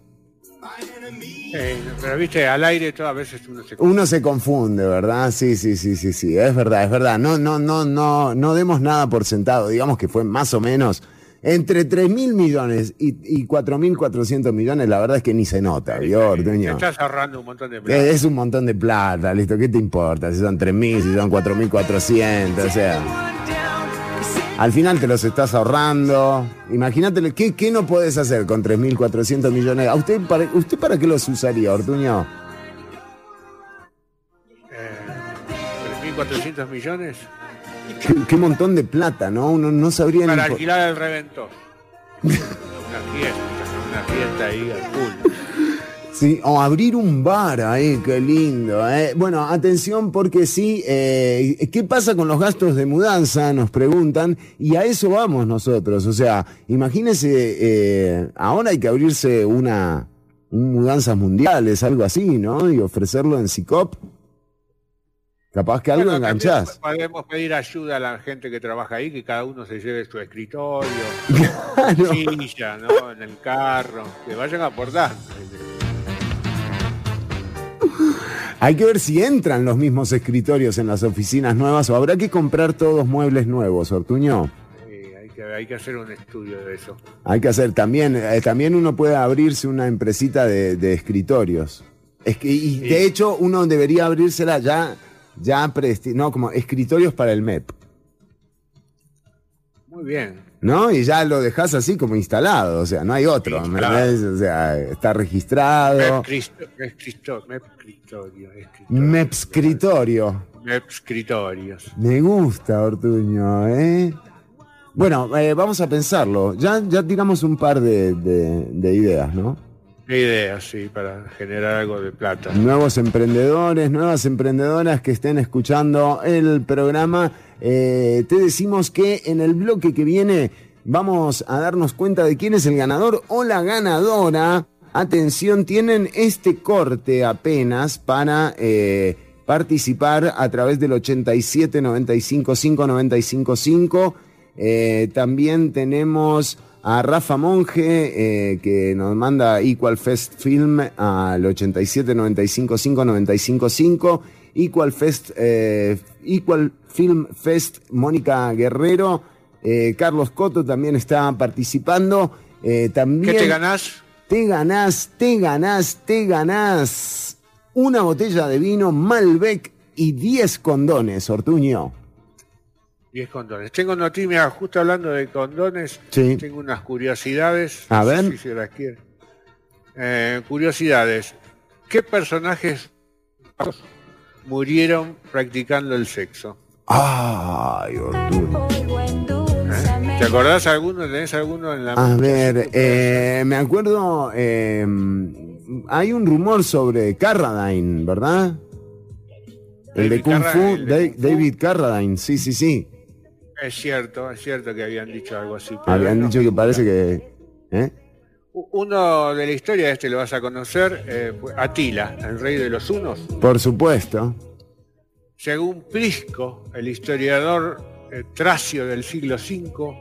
Eh, pero viste, al aire todas veces uno se... uno se confunde, ¿verdad? Sí, sí, sí, sí, sí, es verdad, es verdad. No, no, no, no, no demos nada por sentado. Digamos que fue más o menos entre 3 mil millones y, y 4 mil 400 millones. La verdad es que ni se nota, ¿vio, Te Ortuño? estás ahorrando un montón de plata. Eh, Es un montón de plata, listo, ¿qué te importa? Si son 3.000, si son 4.400, o sea. Al final te los estás ahorrando. Imagínate, ¿qué, ¿qué no puedes hacer con 3.400 millones? ¿A usted para, usted para qué los usaría, Ortuño? Eh, 3.400 millones ¿Qué, qué montón de plata, ¿no? Uno no sabría ni para por- alquilar el reventón. (laughs) una fiesta, una fiesta ahí al full. Sí, o abrir un bar ahí, qué lindo. ¿eh? Bueno, atención porque sí, eh, ¿qué pasa con los gastos de mudanza? Nos preguntan, y a eso vamos nosotros. O sea, imagínense, eh, ahora hay que abrirse una un mudanzas mundiales, algo así, ¿no? Y ofrecerlo en SICOP. Capaz que algo Bueno, enganchás. Podemos pedir ayuda a la gente que trabaja ahí, que cada uno se lleve su escritorio, (laughs) silla, ¿no? En el carro, que vayan aportando. (laughs) Hay que ver si entran los mismos escritorios en las oficinas nuevas o habrá que comprar todos muebles nuevos, Ortuño. Hay, que, hay que hacer un estudio de eso. Hay que hacer también, eh, también uno puede abrirse una empresita de, de escritorios. Es que, y de hecho uno debería abrírsela ya, ya no, como escritorios para el MEP, Muy bien. ¿No? Y ya lo dejas así como instalado, o sea, no hay otro. O sea, está registrado. MEPscritorio. Mepscritorios. Me gusta, Ortuño, ¿eh? Bueno, eh, vamos a pensarlo. Ya, ya tiramos un par de, de- de ideas, ¿no? Qué idea, sí, para generar algo de plata. Nuevos emprendedores, nuevas emprendedoras que estén escuchando el programa. Eh, te decimos que en el bloque que viene vamos a darnos cuenta de quién es el ganador o la ganadora. Atención, tienen este corte apenas para eh, participar a través del 87 95 5 95 5. Eh, también tenemos a Rafa Monge, eh, que nos manda Equal Fest Film al 87 95 5 95 5. Equal Fest, eh, Equal Film Fest, Mónica Guerrero. eh, Carlos Coto también está participando. eh, también ¿Qué te ganás? te ganás, te ganás, te ganás una botella de vino Malbec y 10 condones, Ortuño. 10 condones. Tengo noticias, justo hablando de condones, Sí. tengo unas curiosidades. A no ver. Si se las quiere. Eh, curiosidades. ¿Qué personajes murieron practicando el sexo? Ay, Ortuño. ¿Eh? ¿Te acordás alguno? ¿Tenés alguno en la A ver, eh, me acuerdo, eh, hay un rumor sobre Carradine, ¿verdad? El de Kung Fu. David Carradine, sí, sí, sí. Es cierto, es cierto que habían dicho algo así. pero Habían no dicho que parece que... ¿eh? Uno de la historia, este lo vas a conocer, eh, Atila, el rey de los hunos. Por supuesto. Según Prisco, el historiador eh, tracio del siglo V,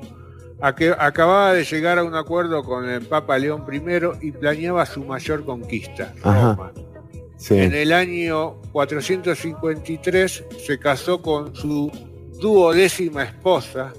a que acababa de llegar a un acuerdo con el Papa León I y planeaba su mayor conquista, Ajá. Roma. Sí. En el año 453 se casó con su duodécima esposa.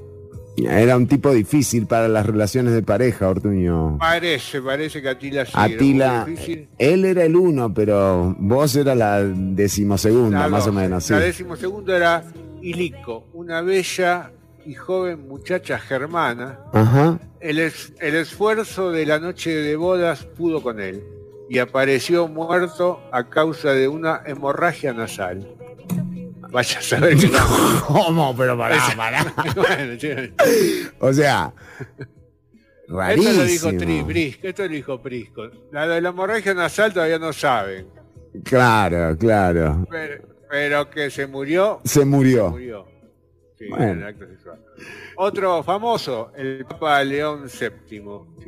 Era un tipo difícil para las relaciones de pareja, Ortuño. Parece, parece que Atila sí era Atila, difícil. él era el uno, pero vos era la decimosegunda, La más o menos, sí. La décimo segundo era Ilico, una bella y joven muchacha germana, Ajá. el, es- el esfuerzo de la noche de bodas pudo con él y apareció muerto a causa de una hemorragia nasal. Vaya a saber (laughs) ¿Cómo? Pero pará, pará. (laughs) bueno, O sea, esto lo dijo Tri- rarísimo. Prisco, esto lo dijo Prisco. La de la hemorragia nasal todavía no saben, Claro, claro. pero, pero que se murió, Se murió. se murió. Sí, Bueno. en el acto sexual. Otro famoso, el Papa León VII.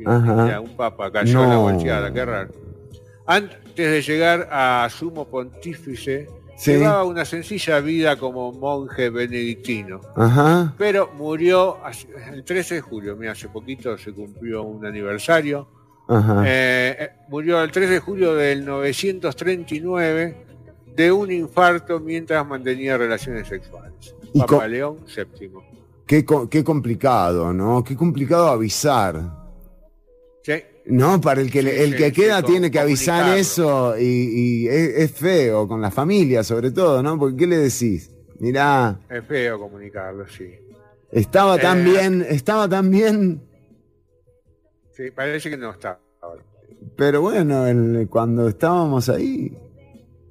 Ajá. un papa cayó a la No. bolseada, qué raro. Antes de llegar a sumo pontífice, Sí. llevaba una sencilla vida como monje benedictino. Ajá. Pero murió hace- el 13 de julio, mira, hace poquito se cumplió un aniversario. Ajá. Eh, eh, murió el 13 de julio del 939 de un infarto mientras mantenía relaciones sexuales. Y Papa León VII. Qué, qué complicado, ¿no? Qué complicado avisar. Sí, No, para el que, Sí, el que sí, queda tiene que avisar eso y, y es, es feo, con la familia sobre todo, ¿no? Porque ¿qué le decís? Mirá, es feo comunicarlo, sí. estaba tan Eh. bien, estaba tan bien, Sí, parece que no está. pero bueno, el- cuando estábamos ahí,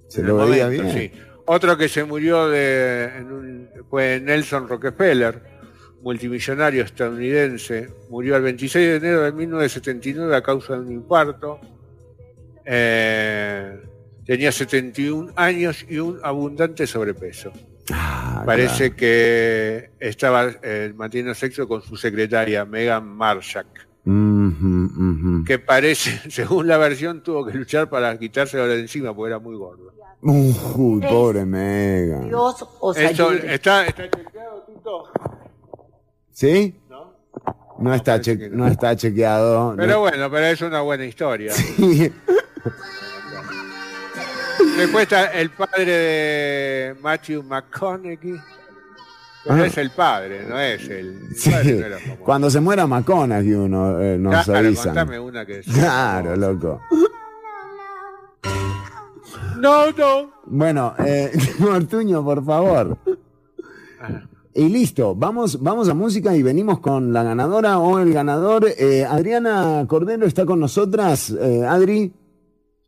se En lo veía bien. sí. Otro que se murió de, en un- fue Nelson Rockefeller, multimillonario estadounidense. Murió el 26 de enero de 1979 a causa de un infarto. Eh, tenía 71 años y un abundante sobrepeso. Ah, Parece que estaba eh, manteniendo sexo con su secretaria, Megan Marshak, que parece, (laughs) según la versión, tuvo que luchar para quitárselo de encima porque era muy gordo. Uy, pobre Megan. Dios os Esto ayude. está, está chequeado, Tito. ¿Sí? ¿No? No, está, che- que no. no. está chequeado. Pero no- bueno, pero es una buena historia. (laughs) Sí. Después está el padre de Matthew McConaughey. Pero Ah. es el padre, no es el. el Sí. padre no. Cuando se muera McConaughey uno eh, nos Claro, avisan. contame una que es. Claro, loco. No, no. Bueno, eh, (laughs) por favor. Y listo, vamos, vamos a música y venimos con la ganadora o el ganador. Eh, Adriana Cordero está con nosotras. Eh, Adri.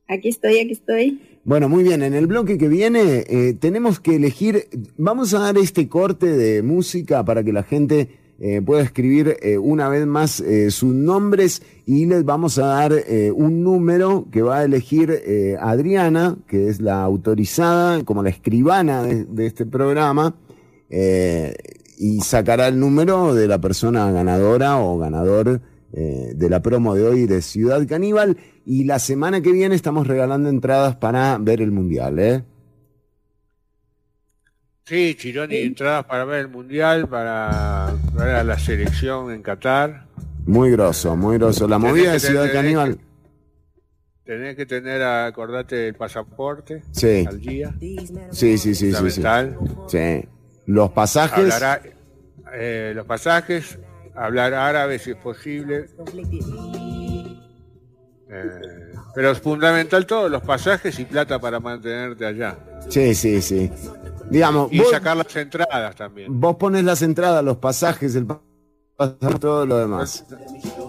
Aquí estoy, aquí estoy. Bueno, muy bien. En el bloque que viene eh, tenemos que elegir. Vamos a dar este corte de música para que la gente eh, pueda escribir eh, una vez más eh, sus nombres y les vamos a dar eh, un número que va a elegir eh, Adriana, que es la autorizada como la escribana de, de este programa. Eh, y sacará el número de la persona ganadora o ganador eh, de la promo de hoy de Ciudad Caníbal. Y la semana que viene estamos regalando entradas para ver el Mundial, ¿eh? Sí, Chironi, entradas para ver el mundial, para ver a la selección en Qatar. Muy grosso, muy grosso. La movida de Ciudad tener- Caníbal. Tenés que tener, acordate, el pasaporte Sí. al día. Sí, sí, sí, sí. Sí. Sí. Los pasajes. Hablará, eh, los pasajes, hablar árabe si es posible. Eh, pero es fundamental todo, los pasajes y plata para mantenerte allá. Sí, sí, sí. Digamos, Y vos, sacar las entradas también. vos pones las entradas, los pasajes, el pa- pasaje, todo lo demás.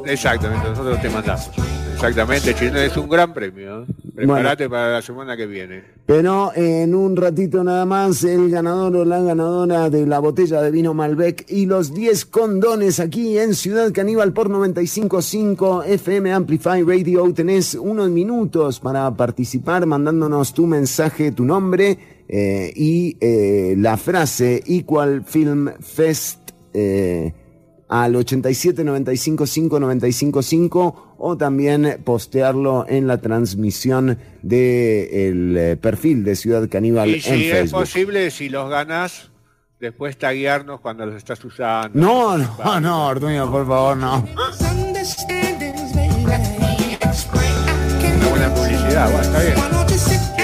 Exactamente, nosotros te mandamos. Exactamente, Chino es un gran premio. ¿eh? Prepárate para la semana que viene. Pero en un ratito nada más, el ganador o la ganadora de la botella de vino Malbec y los 10 condones aquí en Ciudad Caníbal por 95.5 FM Amplify Radio. Tenés unos minutos para participar mandándonos tu mensaje, tu nombre eh, y eh, la frase Equal Film Fest. eh, al 87 95 5 95 5 o también postearlo en la transmisión del eh, perfil de Ciudad Caníbal Y en si es Facebook. posible, si los ganas, después taguearnos cuando los estás usando. No, no, no, Ortuño, por favor, no. Una buena publicidad, bueno, está bien.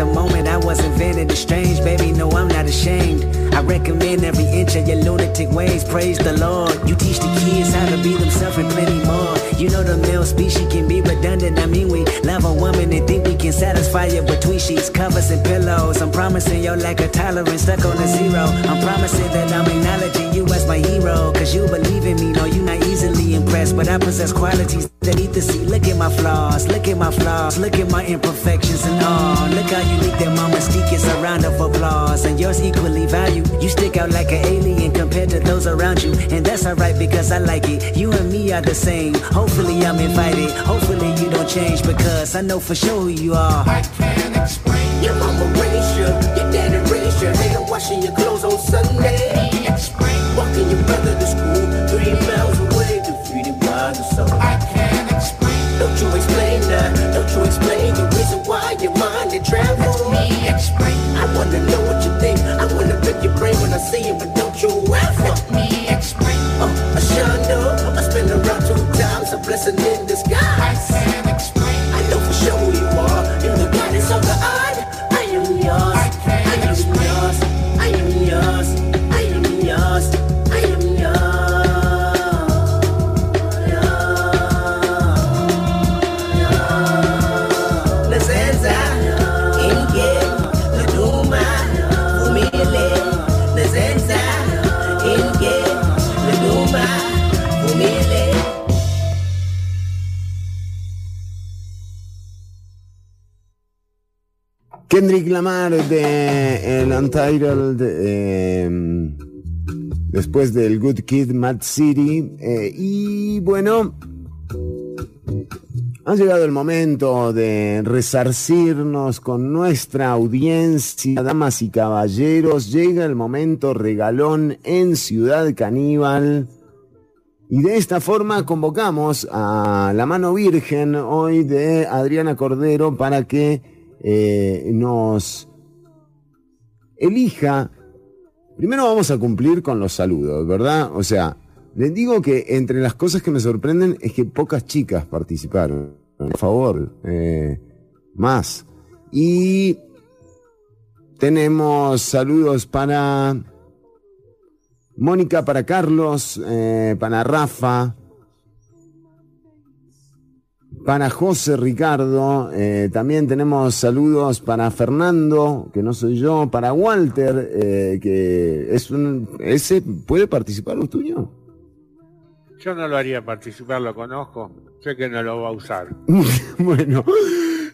The moment I was invented is strange, baby. No, I'm not ashamed. I recommend every inch of your lunatic ways. Praise the Lord. You teach the kids how to be themselves and plenty more. You know the male species can be redundant. I mean, we love a woman and think we can satisfy you between sheets, covers, and pillows. I'm promising your lack of tolerance stuck on a zero. I'm promising that I'm acknowledging you as my hero. Cause you believe in me, no, you're not easily impressed. But I possess qualities that need to see. Look at my flaws, look at my flaws, look at my imperfections and all. Look how leak that mama mystique is a round of applause. And yours equally valued. You stick out like an alien compared to those around you. And that's alright because I like it. You and me are the same. Hopefully I'm invited. Hopefully you don't change because I know for sure who you are. I can't explain. Your mama raised you, your daddy raised you. Hated washing your clothes on Sunday. Let me explain. Walking your brother to school, three miles away to feed him by the sun. I can't explain. Don't you explain see you, but don't you ever. Me explain. Oh, I sure know. I spin around two times, a blessing in disguise. Kendrick Lamar de el Untitled, eh, después del Good Kid, Mad City. eh, y bueno, ha llegado el momento de resarcirnos con nuestra audiencia, damas y caballeros. Llega el momento regalón en Ciudad Caníbal. Y de esta forma convocamos a la mano virgen hoy de Adriana Cordero para que eh, nos elija. Primero vamos a cumplir con los saludos, ¿verdad? O sea, les digo que entre las cosas que me sorprenden es que pocas chicas participaron. Por favor, eh, más. Y tenemos saludos para Mónica, para Carlos, eh, para Rafa, para José Ricardo, eh, también tenemos saludos para Fernando, que no soy yo, para Walter, eh, que es un, ese puede participar Ustuño. Yo no lo haría participar, lo conozco. Sé que no lo va a usar. (laughs) bueno,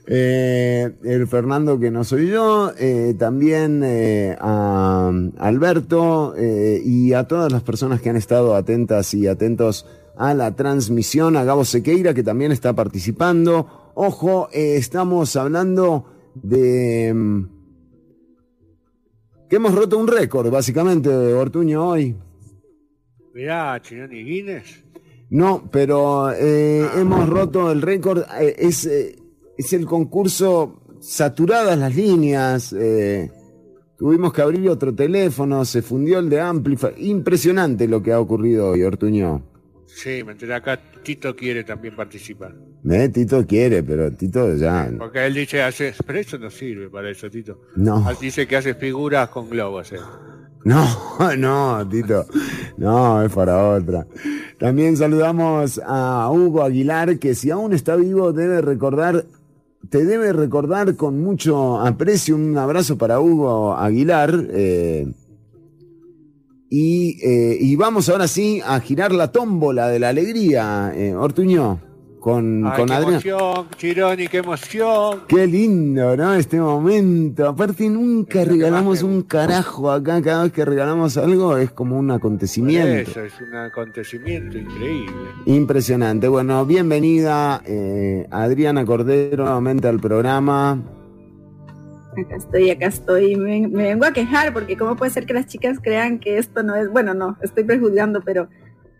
eh, el Fernando que no soy yo, también a Alberto y a todas las personas que han estado atentas y atentos a la transmisión, a Gabo Sequeira que también está participando. Ojo, eh, estamos hablando de mm, que hemos roto un récord, básicamente, Ortuño hoy. Mirá, Chinoni Guinness. No, pero eh, hemos roto el récord. eh, es, eh, es el concurso saturadas las líneas. tuvimos que abrir otro teléfono, se fundió el de Amplify. Impresionante lo que ha ocurrido hoy, Ortuño. Sí, me enteré acá. Tito quiere también participar. Eh, Tito quiere, pero Tito ya. Porque él dice, hace, pero eso no sirve para eso, Tito. No. Dice que hace figuras con globos. eh. No, (laughs) no, Tito. No, es para otra. También saludamos a Hugo Aguilar, que si aún está vivo debe recordar, te debe recordar con mucho aprecio. Un abrazo para Hugo Aguilar. eh, y, eh, y vamos ahora sí a girar la tómbola de la alegría, eh, Ortuño, con, Ay, con qué Adrián. emoción, Chironi, qué emoción. Qué lindo, ¿no? Este momento. Aparte, nunca regalamos un carajo acá. Cada vez que regalamos algo es como un acontecimiento. Eso es un acontecimiento increíble. Impresionante. Bueno, bienvenida eh, Adriana Cordero nuevamente al programa. Acá estoy, acá estoy. Me, me vengo a quejar porque cómo puede ser que las chicas crean que esto no es, bueno, no, estoy prejuzgando, pero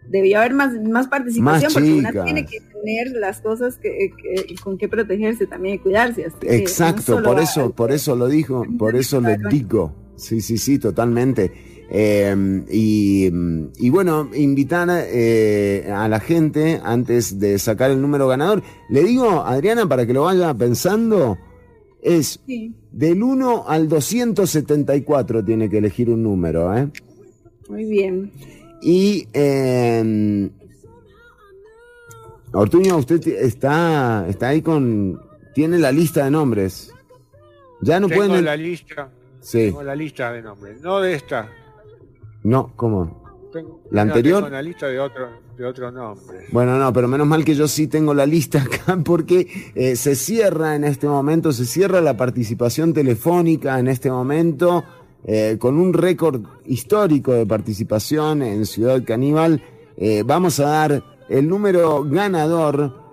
debió haber más, más participación Más porque una tiene que tener las cosas que, que- con que protegerse también y cuidarse. así que no Exacto, por a- eso, por eso lo dijo, (laughs) por eso le digo. Sí, sí, sí, totalmente. Eh, y, y bueno, invitar eh, a la gente antes de sacar el número ganador. Le digo, Adriana, para que lo vaya pensando, Es Sí, del 1 al 274 tiene que elegir un número, ¿eh? muy bien. Y eh, Ortuño, usted está, está ahí con... Tiene la lista de nombres. Ya no Tengo pueden... la lista. Sí. Tengo la lista de nombres. No de esta. No, ¿cómo? Tengo, ¿La no, anterior? Tengo una lista de otro, de otro nombre. Bueno, no, pero menos mal que yo sí tengo la lista acá (laughs) porque eh, se cierra en este momento, se cierra la participación telefónica en este momento eh, con un récord histórico de participación en Ciudad Caníbal. Eh, vamos a dar el número ganador,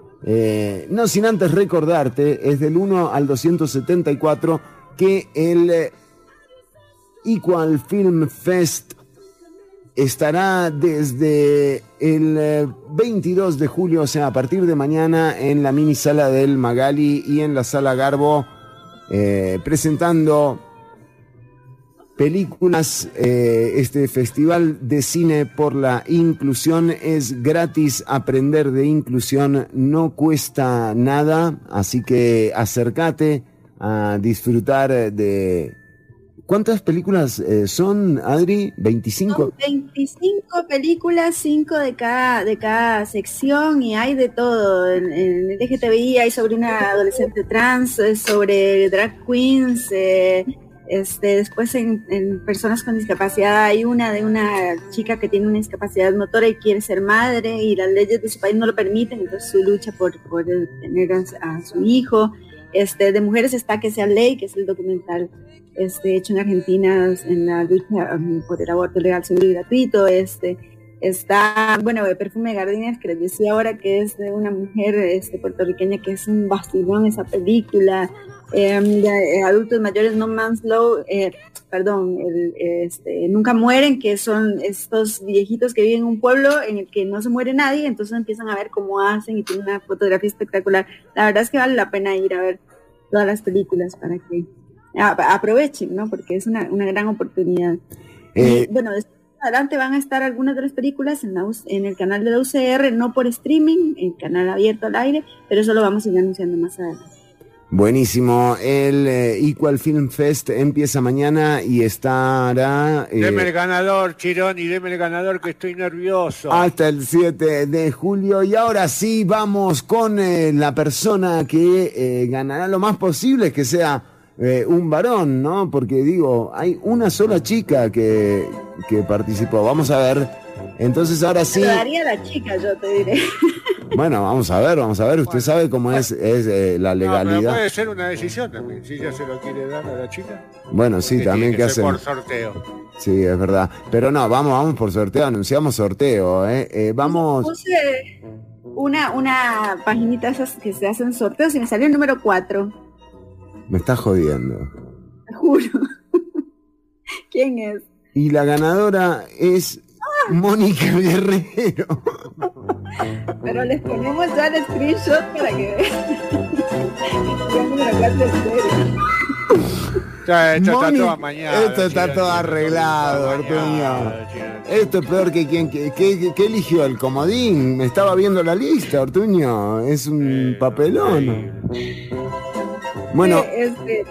no sin antes recordarte, es del 1 al 274 que el Equal Film Fest estará desde el eh, 22 de julio, o sea, a partir de mañana, en la mini sala del Magali y en la sala Garbo, eh, presentando películas. Eh, este festival de cine por la inclusión es gratis. Aprender de inclusión no cuesta nada, así que acércate a disfrutar de... ¿Cuántas películas eh, son, Adri? ¿25? Son 25 películas, 5 de cada, de cada sección y hay de todo. En, en el LGTBI hay sobre una adolescente trans, sobre drag queens, eh, este, después en, en personas con discapacidad hay una de una chica que tiene una discapacidad motora y quiere ser madre y las leyes de su país no lo permiten, entonces su lucha por, por tener a, a su hijo. Este, de mujeres está que sea ley, que es el documental este, hecho en Argentina en la lucha um, por el aborto legal, seguro y gratuito. Este, está, bueno, de Perfume de Gardenias, que les decía ahora que es de una mujer este, puertorriqueña que es un bastilón esa película. Eh, de eh, adultos mayores, No Man's Law, eh, perdón, el, este, Nunca Mueren, que son estos viejitos que viven en un pueblo en el que no se muere nadie, entonces empiezan a ver cómo hacen y tienen una fotografía espectacular. La verdad es que vale la pena ir a ver todas las películas para que aprovechen, ¿no? Porque es una, una gran oportunidad. Eh, Y, bueno, después adelante van a estar algunas de las películas en, la en el canal de la UCR, no por streaming, el canal abierto al aire, pero eso lo vamos a ir anunciando más adelante. Buenísimo. El eh, Equal Film Fest empieza mañana y estará eh, Deme el ganador, Chirón, y deme el ganador que estoy nervioso. hasta el 7 de julio. Y ahora sí, vamos con eh, la persona que eh, ganará lo más posible, que sea eh, un varón, ¿no? Porque digo, hay una sola chica que, que participó. Vamos a ver. Entonces ahora sí. Daría la chica, yo te diré. (laughs) Bueno, vamos a ver, vamos a ver. Usted sabe cómo es, es eh, la No, pero legalidad. puede ser una decisión también. Si ella se lo quiere dar a la chica. Bueno, sí, que también que que ser hacen. por sorteo. Sí, es verdad. Pero no, vamos, vamos por sorteo, anunciamos sorteo, ¿eh? Eh, vamos. Puse una, una paginita esas que se hacen sorteos y me salió el número 4, Me está jodiendo. te juro. (laughs) ¿Quién es? Y la ganadora es Mónica Guerrero. Pero les ponemos ya el screenshot para que vean. número 4 es serio. Ya, esto está Mónica- todo mañana. Esto está todo arreglado, Ortuño. Esto es peor que quien que, que- que eligió el comodín. Me estaba viendo la lista, Ortuño. Es un papelón. Bueno, Este,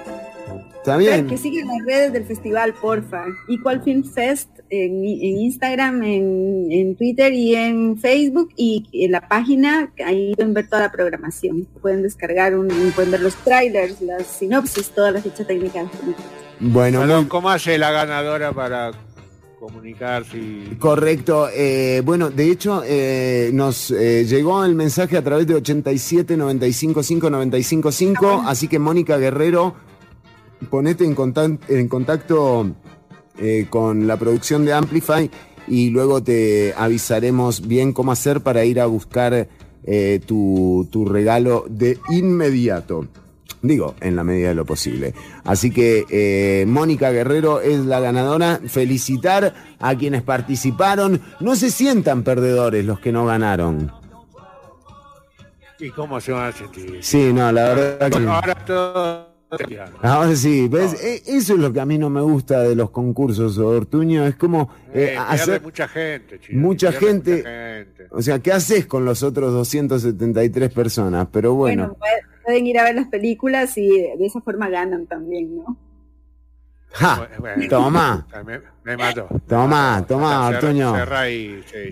bien. Que sigan las redes del festival, porfa. Equal Film Fest en, en Instagram, en, en Twitter y en Facebook y en la página, ahí pueden ver toda la programación. Pueden descargar, un, pueden ver los trailers, las sinopsis, toda la ficha técnica. Bueno, Perdón, ¿cómo hace la ganadora para comunicarse? y- Correcto. eh, bueno, de hecho, eh, nos eh, llegó el mensaje a través de 87 95 5 95 5, así que Mónica Guerrero, ponete en, contac- en contacto eh, con la producción de Amplify y luego te avisaremos bien cómo hacer para ir a buscar eh, tu, tu regalo de inmediato. Digo, en la medida de lo posible. Así que eh, Mónica Guerrero es la ganadora. Felicitar a quienes participaron. No se sientan perdedores los que no ganaron. ¿Y cómo se van a sentir? Sí, no, la verdad que... Bueno, ahora todo. Ahora sí, ¿ves? E- Eso es lo que a mí no me gusta de los concursos, Ortuño. Es como eh, Eh, hacer mucha gente, chico. mucha gente. mucha gente. O sea, ¿qué haces con los otros 273 personas? Pero bueno. Pueden ir a ver las películas y de esa forma ganan también, ¿no? Ja, Bueno, (laughs) toma. Me, me mató. Toma, toma, cerra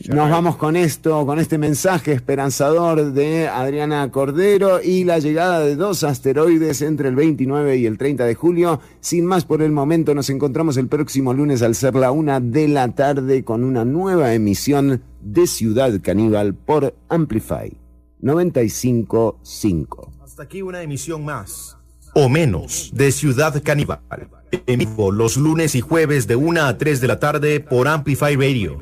Nos vamos con esto, con este mensaje esperanzador de Adriana Cordero y la llegada de dos asteroides entre el 29 y el 30 de julio. Sin más por el momento, nos encontramos el próximo lunes al ser la una de la tarde con una nueva emisión de Ciudad Caníbal por Amplify 95.5. Aquí una emisión más o menos de Ciudad Caníbal. En los lunes y jueves de 1 a 3 de la tarde por Amplify Radio.